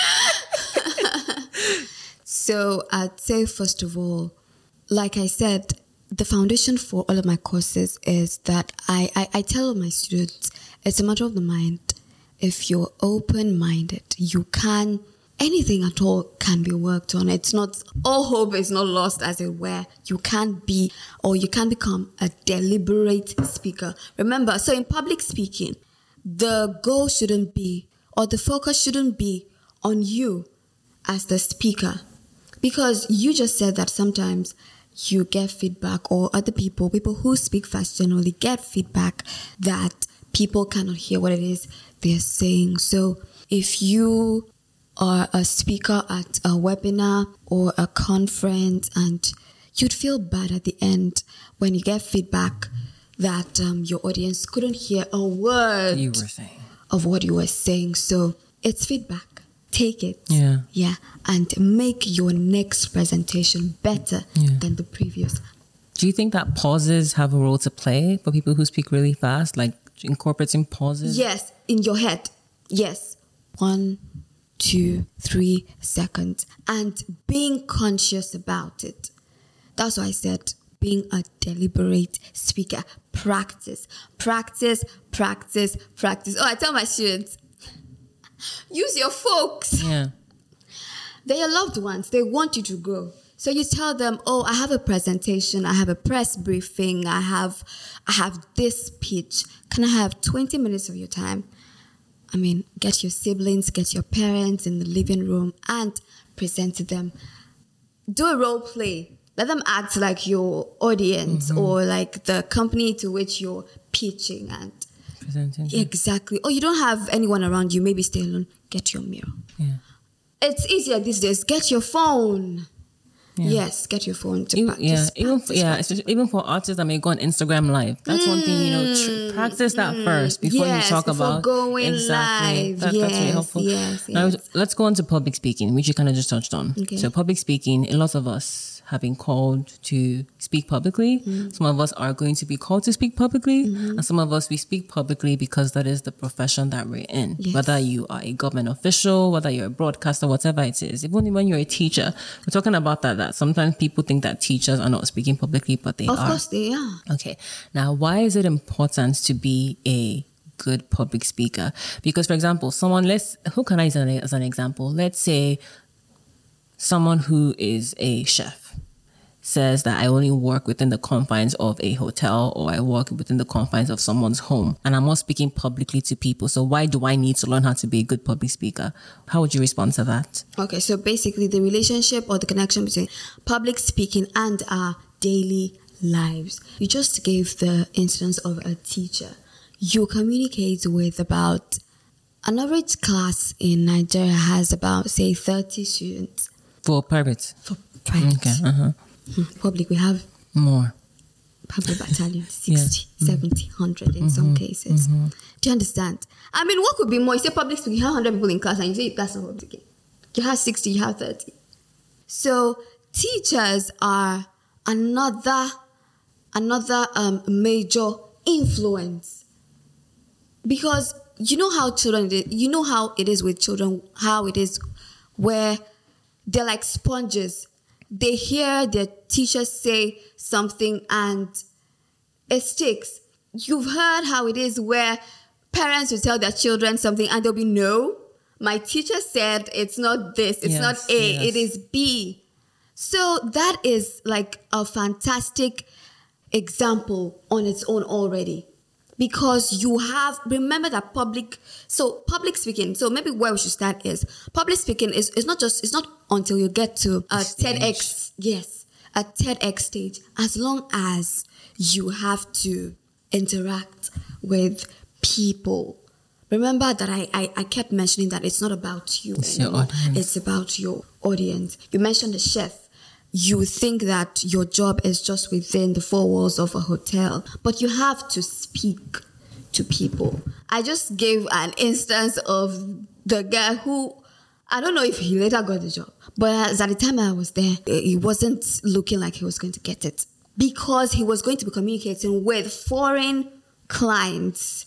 Speaker 2: So I'd say first of all, like I said, the foundation for all of my courses is that I, I, I tell my students it's a matter of the mind. If you're open minded, you can anything at all can be worked on. It's not all hope is not lost as it were. You can be or you can become a deliberate speaker. Remember, so in public speaking, the goal shouldn't be or the focus shouldn't be on you as the speaker because you just said that sometimes you get feedback or other people people who speak fast generally get feedback that people cannot hear what it is they're saying so if you are a speaker at a webinar or a conference and you'd feel bad at the end when you get feedback that um, your audience couldn't hear a word
Speaker 1: You were saying.
Speaker 2: of what you were saying. So it's feedback. Take it.
Speaker 1: Yeah.
Speaker 2: Yeah. And make your next presentation better
Speaker 1: Yeah.
Speaker 2: than the previous.
Speaker 1: Do you think that pauses have a role to play for people who speak really fast, like incorporating pauses?
Speaker 2: Yes, in your head. Yes. One, two, three seconds. And being conscious about it. That's why I said being a deliberate speaker. Practice, practice, practice, practice. Oh, I tell my students, use your folks.
Speaker 1: Yeah.
Speaker 2: They're your loved ones. They want you to grow. So you tell them, "Oh, I have a presentation. I have a press briefing. I have, I have this pitch. Can I have 20 minutes of your time?" I mean, get your siblings, get your parents in the living room, and present to them. Do a role play. Let them act like your audience mm-hmm. or like the company to which you're pitching and
Speaker 1: Presenting.
Speaker 2: exactly. Or you don't have anyone around you. Maybe stay alone. Get your mirror
Speaker 1: Yeah.
Speaker 2: it's easier these days. Get your phone.
Speaker 1: Yeah.
Speaker 2: Yes, get your phone to
Speaker 1: Even-
Speaker 2: practice.
Speaker 1: yeah, even
Speaker 2: practice,
Speaker 1: yeah,
Speaker 2: practice.
Speaker 1: even for artists that may go on Instagram Live. That's one thing you know. Tr- practice that first before
Speaker 2: Mm, Yes,
Speaker 1: you talk
Speaker 2: before
Speaker 1: about
Speaker 2: going
Speaker 1: exactly.
Speaker 2: live.
Speaker 1: That, that's really
Speaker 2: Yes,
Speaker 1: helpful.
Speaker 2: yes,
Speaker 1: Now let's go on to public speaking, which you kind of just touched on.
Speaker 2: Okay.
Speaker 1: So public speaking, a lot of us have been called to speak publicly.
Speaker 2: Mm-hmm.
Speaker 1: Some of us are going to be called to speak publicly, and some of us we speak publicly because that is the profession that we're in.
Speaker 2: Yes.
Speaker 1: Whether you are a government official, whether you're a broadcaster, whatever it is. Even when you're a teacher, we're talking about that. That sometimes people think that teachers are not speaking publicly, but they
Speaker 2: Of
Speaker 1: are.
Speaker 2: course they are.
Speaker 1: Okay. Now, why is it important to be a good public speaker? Because, for example, someone, let's, who can I use as an example? Let's say someone who is a chef says that I only work within the confines of a hotel or I work within the confines of someone's home and I'm not speaking publicly to people. So why do I need to learn how to be a good public speaker? How would you respond to that?
Speaker 2: Okay, so basically the relationship or the connection between public speaking and our daily lives. You just gave the instance of a teacher. You communicate with about an average class in Nigeria has about say 30 students
Speaker 1: For private.
Speaker 2: for private.
Speaker 1: Okay. Uh-huh.
Speaker 2: Public we have
Speaker 1: More.
Speaker 2: public (laughs) battalion 60
Speaker 1: Yeah.
Speaker 2: 70 100 in some mm-hmm. cases. Mm-hmm. Do you understand? I mean what could be more? You say public speaking you have 100 people in class and you say that's not public speaking you have 60 you have 30 so teachers are another another um, major influence. Because you know how children you know how it is with children how it is where they're like sponges. They hear their teachers say something and it sticks. You've heard how it is where parents will tell their children something and they'll be no. My teacher said it's not this, it's
Speaker 1: Yes,
Speaker 2: not A,
Speaker 1: yes.
Speaker 2: it is B. So that is like a fantastic example on its own already. Because you have remember that public so public speaking, so maybe where we should start is public speaking is, it's not just it's not until you get to a
Speaker 1: Stage.
Speaker 2: TEDx, yes, a TEDx stage, as long as you have to interact with people. Remember that I, I, I kept mentioning that it's not about you
Speaker 1: It's your
Speaker 2: anymore.
Speaker 1: audience.
Speaker 2: It's about your audience. You mentioned the chef. You think that your job is just within the four walls of a hotel, but you have to speak to people. I just gave an instance of the guy who I don't know if he later got the job, but at the time I was there, he wasn't looking like he was going to get it because he was going to be communicating with foreign clients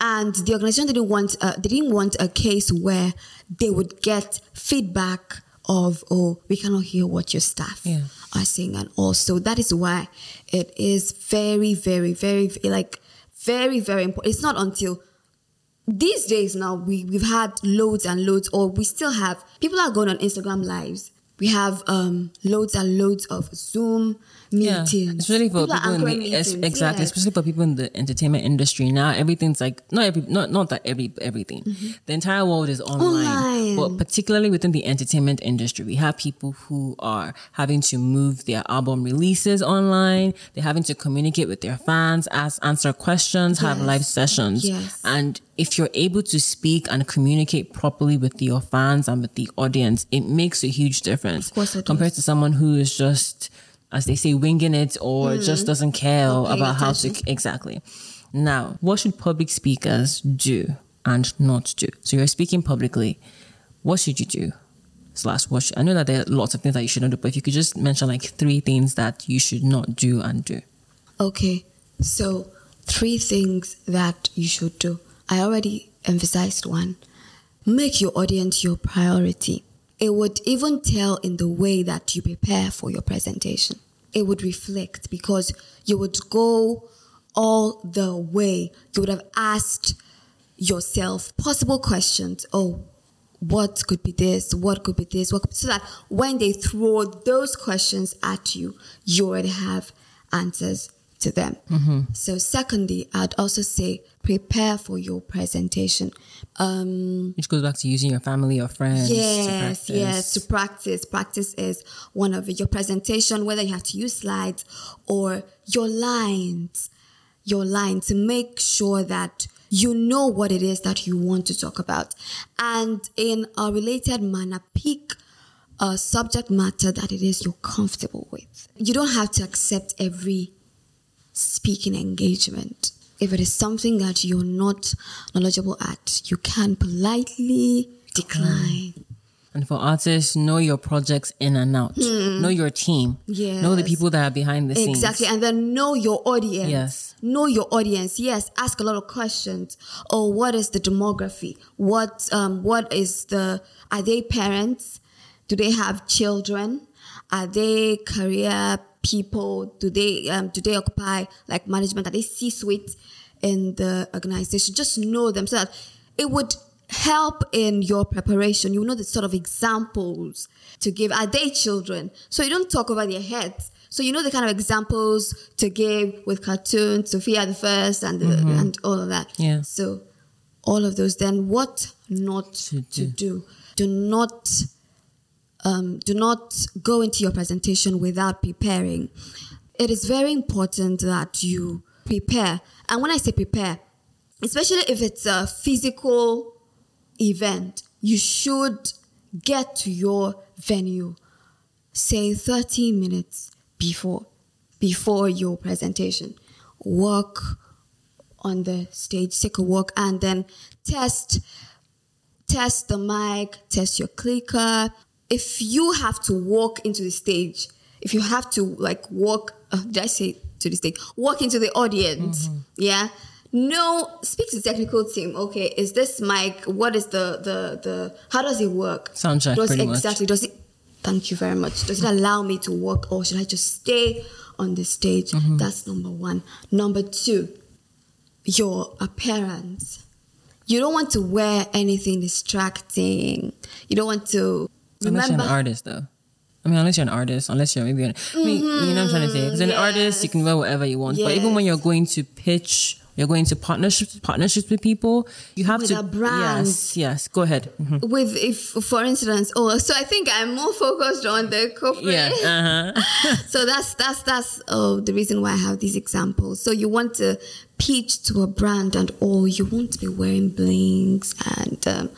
Speaker 2: and the organization didn't want uh, didn't want a case where they would get feedback of oh we cannot hear what your staff
Speaker 1: Yeah.
Speaker 2: are saying and also that is why it is very very very like very very important. It's not until these days now we, we've had loads and loads or we still have people are going on instagram lives. We have um loads and loads of zoom meetings
Speaker 1: Yeah, especially for
Speaker 2: People
Speaker 1: people in the
Speaker 2: meetings,
Speaker 1: exactly,
Speaker 2: yes.
Speaker 1: especially for people in the entertainment industry now. Everything's like not every not not that every everything. The entire world is online,
Speaker 2: Mm-hmm. Online.
Speaker 1: but particularly within the entertainment industry, we have people who are having to move their album releases online. They're having to communicate with their fans, ask answer questions, have live sessions,
Speaker 2: Yes.
Speaker 1: and if you're able to speak and communicate properly with your fans and with the audience, it makes a huge difference
Speaker 2: Of course it
Speaker 1: compared
Speaker 2: does.
Speaker 1: to someone who is just, as they say, winging it or just mm-hmm. doesn't care about how to exactly. Now, what should public speakers do and not do? So you're speaking publicly. What should you do? Slash, what should, I know that there are lots of things that you shouldn't do, but if you could just mention like three things that you should not do and do.
Speaker 2: Okay, so three things that you should do. I already emphasized one. Make your audience your priority. It would even tell in the way that you prepare for your presentation. It would reflect because you would go all the way. You would have asked yourself possible questions. Oh, what could be this? What could be this? What could, so that when they throw those questions at you, you already have answers to them. So, secondly, I'd also say prepare for your presentation. Um,
Speaker 1: Which goes back to using your family or friends.
Speaker 2: yes,
Speaker 1: practice.
Speaker 2: yes, to practice. Practice is one of it. Your presentation, whether you have to use slides or your lines, your line to make sure that you know what it is that you want to talk about. And in a related manner, pick a subject matter that it is you're comfortable with. You don't have to accept every speaking engagement. If it is something that you're not knowledgeable at, you can politely decline.
Speaker 1: And for artists, know your projects in and out. Know your team. Yes. Know the people that are behind the scenes.
Speaker 2: Exactly. And then know your audience.
Speaker 1: Yes.
Speaker 2: Know your audience. Yes. Ask a lot of questions. Oh, what is the demography? What um what is the are they parents? Do they have children? Are they career people? Do they um do they occupy like management? Are they C suite in the organization? Just know them so that it would help in your preparation. You know the sort of examples to give. Are they children? So you don't talk over their heads. So you know the kind of examples to give with cartoons, Sofia the First, and the, and all of that.
Speaker 1: Yeah.
Speaker 2: So all of those. Then what not
Speaker 1: To
Speaker 2: to,
Speaker 1: do.
Speaker 2: do? Do not um, do not go into your presentation without preparing. It is very important that you prepare. And when I say prepare, especially if it's a physical event, you should get to your venue, say 30 minutes before before your presentation. Walk on the stage, take a walk, and then test test the mic, test your clicker. If you have to walk into the stage, if you have to like walk, uh, did I say to the stage? Walk into the audience, yeah. No, speak to the technical team. Okay, is this mic? What is the the the? How does it work?
Speaker 1: Sound check,
Speaker 2: Does
Speaker 1: pretty much.
Speaker 2: exactly? Does it Thank you very much. Does it allow me to walk, or should I just stay on the stage?
Speaker 1: Mm-hmm.
Speaker 2: That's number one. Number two, your appearance. You don't want to wear anything distracting. You don't want to
Speaker 1: Unless you're an artist, though. I mean, unless you're an artist, unless you're maybe, an, I mean, you know what I'm trying to say? Because an artist, you can wear whatever you want. But even when you're going to pitch, you're going to partnerships, partnerships with people, you have
Speaker 2: With
Speaker 1: to.
Speaker 2: a brand.
Speaker 1: Yes, yes. Go ahead. Mhm.
Speaker 2: with if for instance oh so i think i'm more focused on the corporate
Speaker 1: Yeah. Uh huh. (laughs)
Speaker 2: so that's that's that's oh the reason why i have these examples so you want to pitch to a brand and all you want to be wearing blings and um,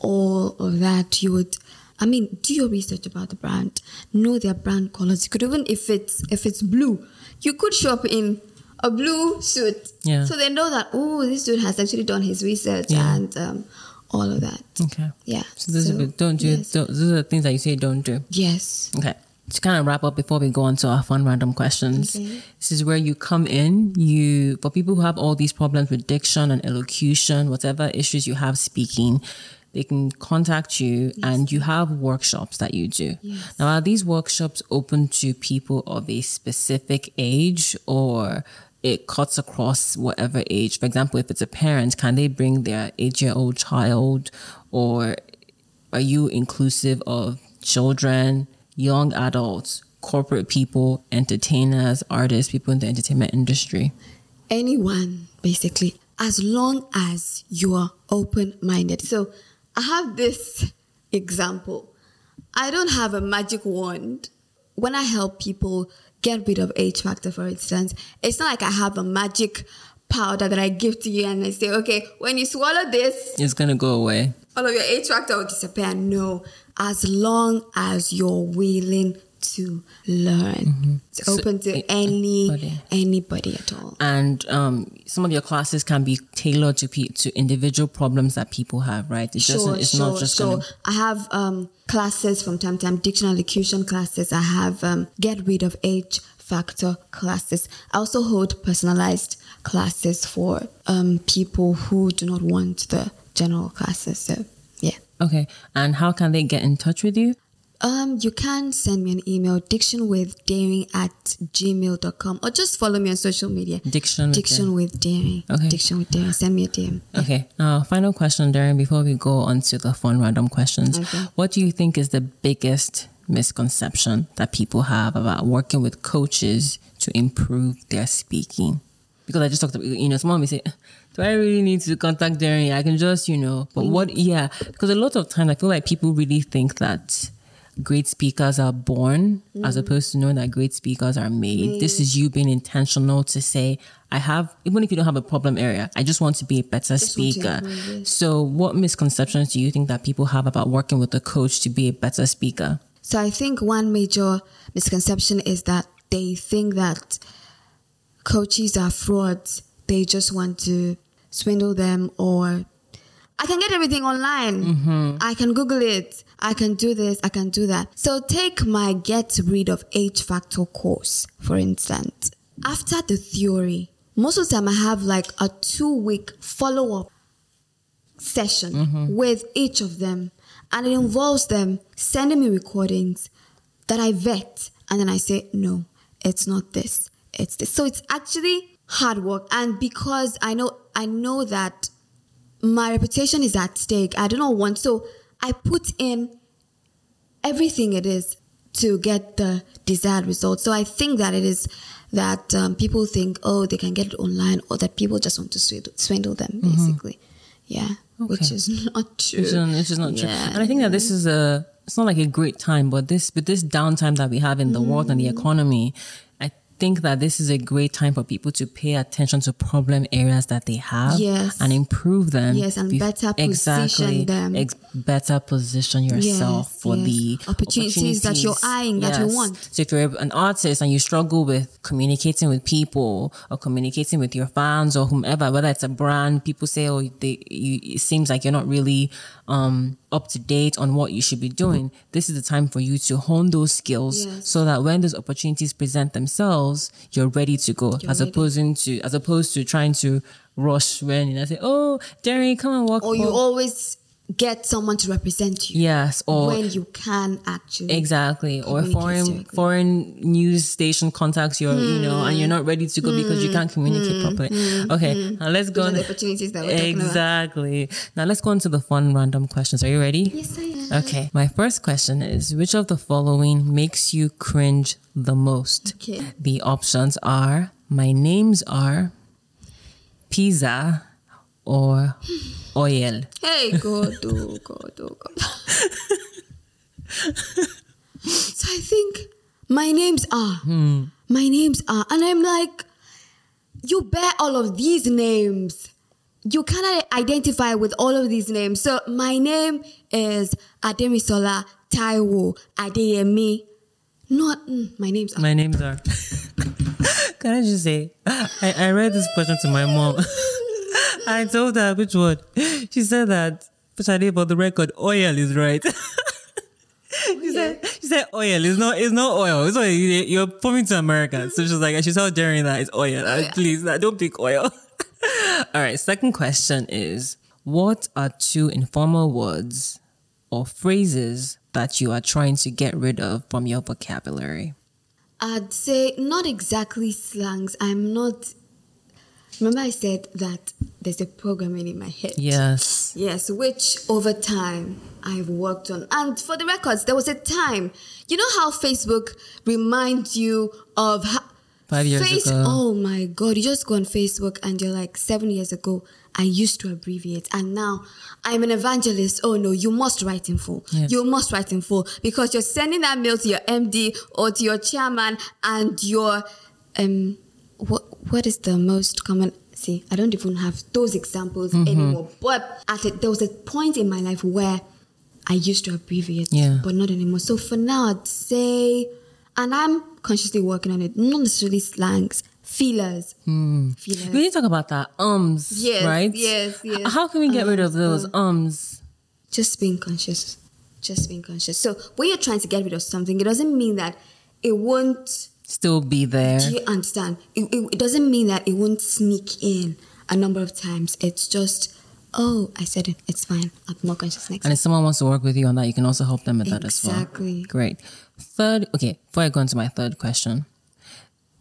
Speaker 2: all of that you would I mean, do your research about the brand. Know their brand colors. You could even, if it's if it's blue, you could shop in a blue suit.
Speaker 1: Yeah.
Speaker 2: So they know that oh, this dude has actually done his research
Speaker 1: Yeah.
Speaker 2: and um, all of that.
Speaker 1: Okay.
Speaker 2: Yeah.
Speaker 1: So, those
Speaker 2: So,
Speaker 1: are, don't do.
Speaker 2: yes.
Speaker 1: Don't, those are the things that you say don't do.
Speaker 2: Yes.
Speaker 1: Okay. To kind of wrap up before we go on to our fun random questions,
Speaker 2: Okay.
Speaker 1: this is where you come in. You for people who have all these problems with diction and elocution, whatever issues you have speaking, they can contact you and you have workshops that you do.
Speaker 2: Yes.
Speaker 1: Now are these workshops open to people of a specific age or it cuts across whatever age? For example, if it's a parent, can they bring their eight year old child or are you inclusive of children, young adults, corporate people, entertainers, artists, people in the entertainment industry?
Speaker 2: anyone basically as long as you are open-minded so i have this example i don't have a magic wand when i help people get rid of h factor for instance it's not like i have a magic powder that i give to you and i say okay when you swallow this
Speaker 1: It's gonna go away.
Speaker 2: all of your H factor will disappear. No, as long as you're willing to learn. It's
Speaker 1: Mm-hmm. So,
Speaker 2: open to
Speaker 1: eh,
Speaker 2: any
Speaker 1: anybody.
Speaker 2: anybody at all.
Speaker 1: And um, some of your classes can be tailored to pe- to individual problems that people have, right? It
Speaker 2: Sure.
Speaker 1: It's
Speaker 2: sure,
Speaker 1: not just
Speaker 2: sure.
Speaker 1: gonna.
Speaker 2: I have um, classes from time to time, dictionary elocution classes. I have um, get rid of H factor classes. I also hold personalized classes for um, people who do not want the general classes. So, yeah.
Speaker 1: Okay. And how can they get in touch with you?
Speaker 2: Um, you can send me an email, dictionwithderin at gmail.com, or just follow me on social media.
Speaker 1: Diction. with
Speaker 2: Diction with Derin.
Speaker 1: Okay.
Speaker 2: Diction with Derin. Send me a DM.
Speaker 1: Okay. Now, final question, Derin, before we go on to the fun random questions.
Speaker 2: Okay.
Speaker 1: What do you think is the biggest misconception that people have about working with coaches to improve their speaking? Because I just talked about, you know, someone may say, do I really need to contact Derin? I can just, you know, but what, yeah, because a lot of times I feel like people really think that great speakers are born as mm. opposed to knowing that great speakers are made. This is you being intentional to say, I have, even if you don't have a problem area, I just want to be a better
Speaker 2: to
Speaker 1: speaker. So, what misconceptions do you think that people have about working with a coach to be a better speaker?
Speaker 2: So I think one major misconception is that they think that coaches are frauds. They just want to swindle them or I can get everything online. Mm-hmm. I can Google it. I can do this. I can do that. So take my get rid of H factor course, for instance. After the theory, most of the time I have like a two week follow up session mm-hmm. with each of them. And it involves them sending me recordings that I vet. And then I say, no, it's not this. It's this. So it's actually hard work. And because I know, I know that my reputation is at stake. I do not want, so I put in everything it is to get the desired result. So I think that it is that um, people think, oh, they can get it online, or that people just want to swindle, swindle them, basically. Yeah, which (laughs) is not true.
Speaker 1: Which is, which is not true.
Speaker 2: Yeah.
Speaker 1: And I think that this is a, it's not like a great time, but this, but this downtime that we have in the world and the
Speaker 2: Mm.
Speaker 1: economy, think that this is a great time for people to pay attention to problem areas that they have
Speaker 2: Yes.
Speaker 1: and improve them.
Speaker 2: Yes, and
Speaker 1: bef-
Speaker 2: better position them.
Speaker 1: Ex- better position yourself
Speaker 2: Yes,
Speaker 1: for
Speaker 2: yes.
Speaker 1: the
Speaker 2: Opportunities that you're eyeing, that you want.
Speaker 1: So if you're an artist and you struggle with communicating with people or communicating with your fans or whomever, whether it's a brand, people say, oh, they, you, it seems like you're not really um, up to date on what you should be doing. This is the time for you to hone those skills
Speaker 2: Yes.
Speaker 1: so that when those opportunities present themselves, you're ready to go,
Speaker 2: You're
Speaker 1: as
Speaker 2: ready.
Speaker 1: opposed to as opposed to trying to rush when and I say, oh, Derin, come and walk.
Speaker 2: or you always get someone to represent you
Speaker 1: Yes, or
Speaker 2: when you can actually.
Speaker 1: Exactly. Or foreign
Speaker 2: directly.
Speaker 1: foreign news station contacts your, you know, and you're not ready to go because you mm, can't communicate mm, properly. Mm, okay, now let's go
Speaker 2: Those
Speaker 1: on.
Speaker 2: the opportunities that we're.
Speaker 1: Exactly. Now let's go on to the fun random questions. Are you ready?
Speaker 2: Yes, I am.
Speaker 1: Okay. My first question is which of the following makes you cringe the most?
Speaker 2: Okay.
Speaker 1: The options are my names are pizza or oil.
Speaker 2: Hey, God, oh God, oh God. (laughs) so I think my names are, my names are, and I'm like, you bear all of these names. You cannot identify with all of these names. So my name is Aderinsola Taiwo Adeyemi. Not mm, my names are.
Speaker 1: My names are. (laughs) Can I just say, I, I read this question to my mom. (laughs) I told her which one. (laughs) She said that, Shade, for the record, oil is right. (laughs) she said, she said oil is not, it's not oil. It's oil. You- You're coming to America. So she's like, she's all daring that it's oil. Uh, Please, don't pick oil. (laughs) all right. Second question is, what are two informal words or phrases that you are trying to get rid of from your vocabulary?
Speaker 2: I'd say not exactly slangs. I'm not. Remember, I said that there's a programming in my head.
Speaker 1: Yes.
Speaker 2: Yes, which over time I've worked on. And for the records, there was a time. You know how Facebook reminds you of how,
Speaker 1: Five years ago.
Speaker 2: Oh my God! You just go on Facebook and you're like, seven years ago, I used to abbreviate, and now I'm an evangelist. Oh no, you must write in full.
Speaker 1: Yeah.
Speaker 2: You must write in full because you're sending that mail to your MD or to your chairman, and your um, what what is the most common? See, I don't even have those examples
Speaker 1: Mm-hmm.
Speaker 2: anymore. But at it, there was a point in my life where I used to abbreviate,
Speaker 1: Yeah.
Speaker 2: but not anymore. So for now, I'd say, and I'm consciously working on it. Not necessarily slangs, feelers, hmm. feelers.
Speaker 1: We need to talk about that. Ums.
Speaker 2: Yes,
Speaker 1: Right?
Speaker 2: yes, yes.
Speaker 1: How can we get rid of um, those um, ums?
Speaker 2: Just being conscious, just being conscious. So when you're trying to get rid of something, it doesn't mean that it won't.
Speaker 1: Still be there.
Speaker 2: Do you understand? It, it, it doesn't mean that it won't sneak in a number of times. It's just, oh, I said it. It's fine. I'll be more conscious next
Speaker 1: And if someone wants to work with you on that, you can also help them with that as well.
Speaker 2: Exactly.
Speaker 1: Great. Third, okay, before I go into my third question,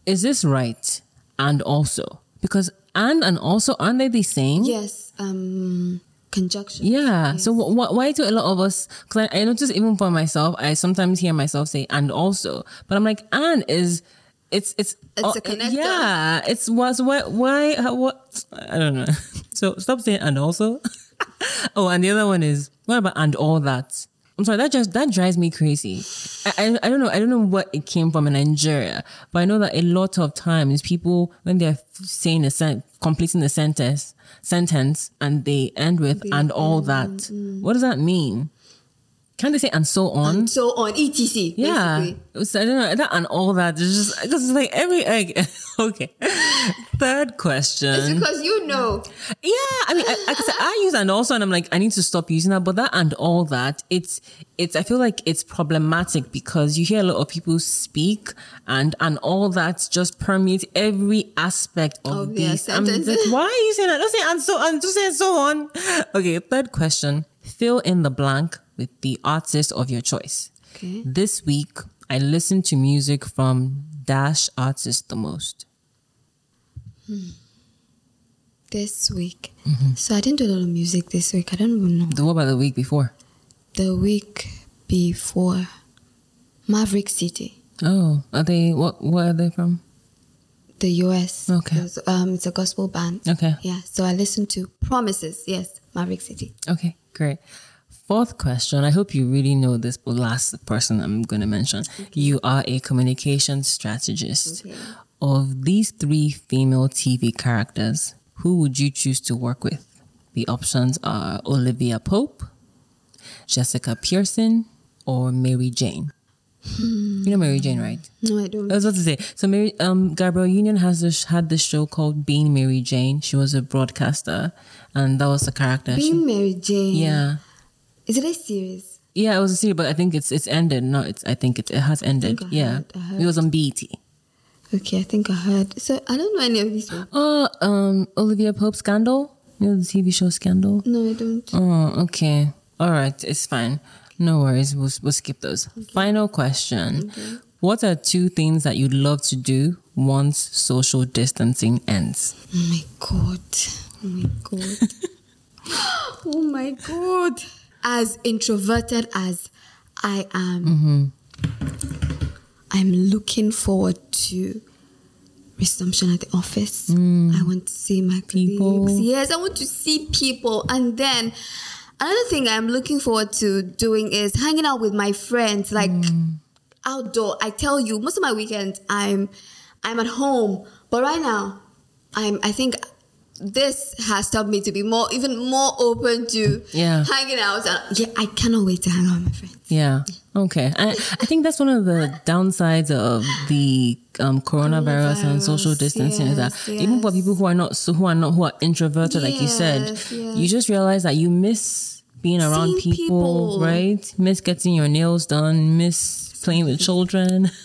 Speaker 1: is this right? And also, because and and also, aren't they the same?
Speaker 2: Yes. Um, conjunction.
Speaker 1: Yeah. So wh- wh- why do a lot of us? Because I, I notice even for myself, I sometimes hear myself say "and also," but I'm like, "and" is it's it's
Speaker 2: It's a connector.
Speaker 1: Yeah. It's was why why what I don't know. (laughs) So stop saying "and also." (laughs) oh, and the other one is what about "and all that." I'm sorry, that just that drives me crazy. I, I I don't know I don't know what it came from in Nigeria, but I know that a lot of times people when they're saying a sen- completing a sentence sentence and they end with and all that. What does that mean? Can't they say and so on?
Speaker 2: And so on, etc.
Speaker 1: yeah,
Speaker 2: Basically.
Speaker 1: It I don't know that and all that. It's just because it's like every egg. (laughs) okay. Third
Speaker 2: It's
Speaker 1: question.
Speaker 2: because you know.
Speaker 1: Yeah, I mean, I, like I said, I use and also, and I'm like, I need to stop using that. But that and all that, it's, it's. I feel like it's problematic because you hear a lot of people speak, and and all that just permeates every aspect of,
Speaker 2: Of
Speaker 1: these. I'm like, why are you saying that? Don't say and so and just say so on. Okay, third question. Fill in the blank with the artist of your choice.
Speaker 2: Okay.
Speaker 1: This week, I listened to music from Dash artist the most.
Speaker 2: This week.
Speaker 1: Mm-hmm.
Speaker 2: So I didn't do a lot of music this week. I don't even know.
Speaker 1: The what about the week before?
Speaker 2: The week before, Maverick City,
Speaker 1: Oh, are they what? Where are they from?
Speaker 2: the US.
Speaker 1: Okay.
Speaker 2: It was, um, it's a gospel band.
Speaker 1: Okay.
Speaker 2: Yeah. So I listened to Promises. Yes, Maverick City.
Speaker 1: Okay, great. Fourth question. I hope you really know this last person I'm going to mention. You are a communication strategist.
Speaker 2: Okay.
Speaker 1: Of these three female TV characters, who would you choose to work with? The options are Olivia Pope, Jessica Pearson, or Mary Jane. You know Mary Jane, right?
Speaker 2: No, I don't.
Speaker 1: I was about to say. So Mary, um, Gabrielle Union has this, had this show called Being Mary Jane. She was a broadcaster, and that was the character. she-
Speaker 2: Being Mary Jane.
Speaker 1: yeah.
Speaker 2: Is it a series?
Speaker 1: Yeah, it was a series, but I think it's it's ended. No, it's I think it, it has ended.
Speaker 2: I
Speaker 1: yeah,
Speaker 2: heard-
Speaker 1: it was on BET.
Speaker 2: Okay, I think I heard. So I don't know any of these people.
Speaker 1: Oh, um, Olivia Pope Scandal. You know the TV show Scandal.
Speaker 2: No, I don't.
Speaker 1: Oh, okay. All right, it's fine. No worries. We'll, we'll skip those. Okay. Final question. Okay. What are two things that you'd love to do once social distancing ends?
Speaker 2: Oh my God. Oh my God. (laughs) (gasps) oh my God. As introverted as I am, mm-hmm. I'm looking forward to resumption at the office. Mm. I want to see my people. colleagues. Yes, I want to see people. And then another thing I'm looking forward to doing is hanging out with my friends, like mm. outdoor. I tell you, most of my weekends I'm I'm at home, but right now I'm I think this has taught me to be more, even more open to yeah. hanging out. And yeah, I cannot wait to hang out with my friends.
Speaker 1: Yeah. Okay. I, I think that's one of the downsides of the um, coronavirus, coronavirus, and social distancing yes, is that yes. even for people who are not so who are not who are introverted, yes, like you said, you just realize that you miss being around people, people, right? Miss getting your nails done, miss playing with children. (laughs)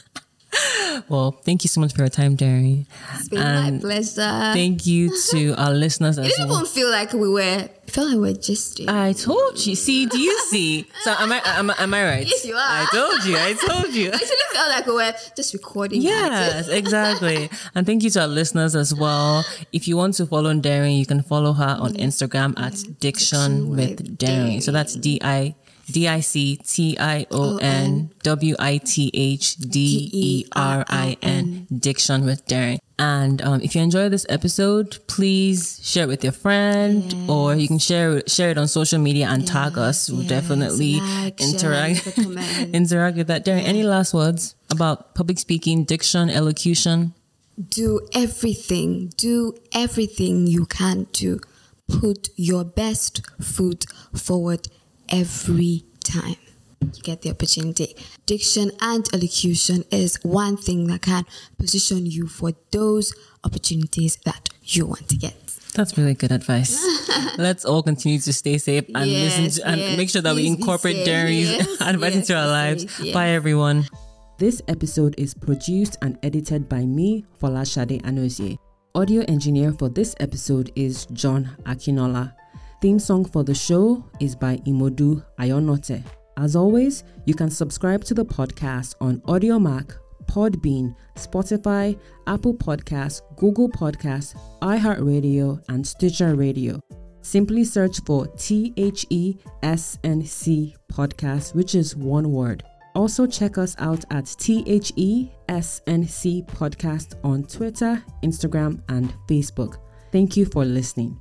Speaker 1: well, thank you so much for your time, Derin.
Speaker 2: It's been and my pleasure.
Speaker 1: Thank you to our listeners
Speaker 2: as it didn't well. even feel like we were. Felt like we were just.
Speaker 1: I told you. See, do you see? So am I? Am, am I right?
Speaker 2: Yes, you are.
Speaker 1: I told you. I told you.
Speaker 2: I actually felt like we were just recording.
Speaker 1: Yes, (laughs) exactly. And thank you to our listeners as well. If you want to follow Derin, you can follow her on Instagram at Diction with Derin. So that's D I D I C T I O N W I T H D E R I N, Diction with Derin. And um, if you enjoy this episode, please share it with your friend, yes. or you can share share it on social media and yes, tag us. We'll yes. definitely like, interact (laughs) interact with that. Derin, any last words about public speaking, diction, elocution?
Speaker 2: Do everything. Do everything you can to put your best foot forward every time you get the opportunity. Diction and elocution is one thing that can position you for those opportunities that you want to get.
Speaker 1: That's really good advice. (laughs) Let's all continue to stay safe and yes, listen to, and yes. make sure that we incorporate Derin's yes, (laughs) advice into our lives. Bye, everyone. This episode is produced and edited by me, Folashade Anozie. Audio engineer for this episode is John Akinola. Theme song for the show is by Imodu Ayonote. As always, you can subscribe to the podcast on Audiomack, Podbean, Spotify, Apple Podcasts, Google Podcasts, iHeartRadio, and Stitcher Radio. Simply search for T H E S N C podcast, which is one word. Also, check us out at THESNC podcast on Twitter, Instagram, and Facebook. Thank you for listening.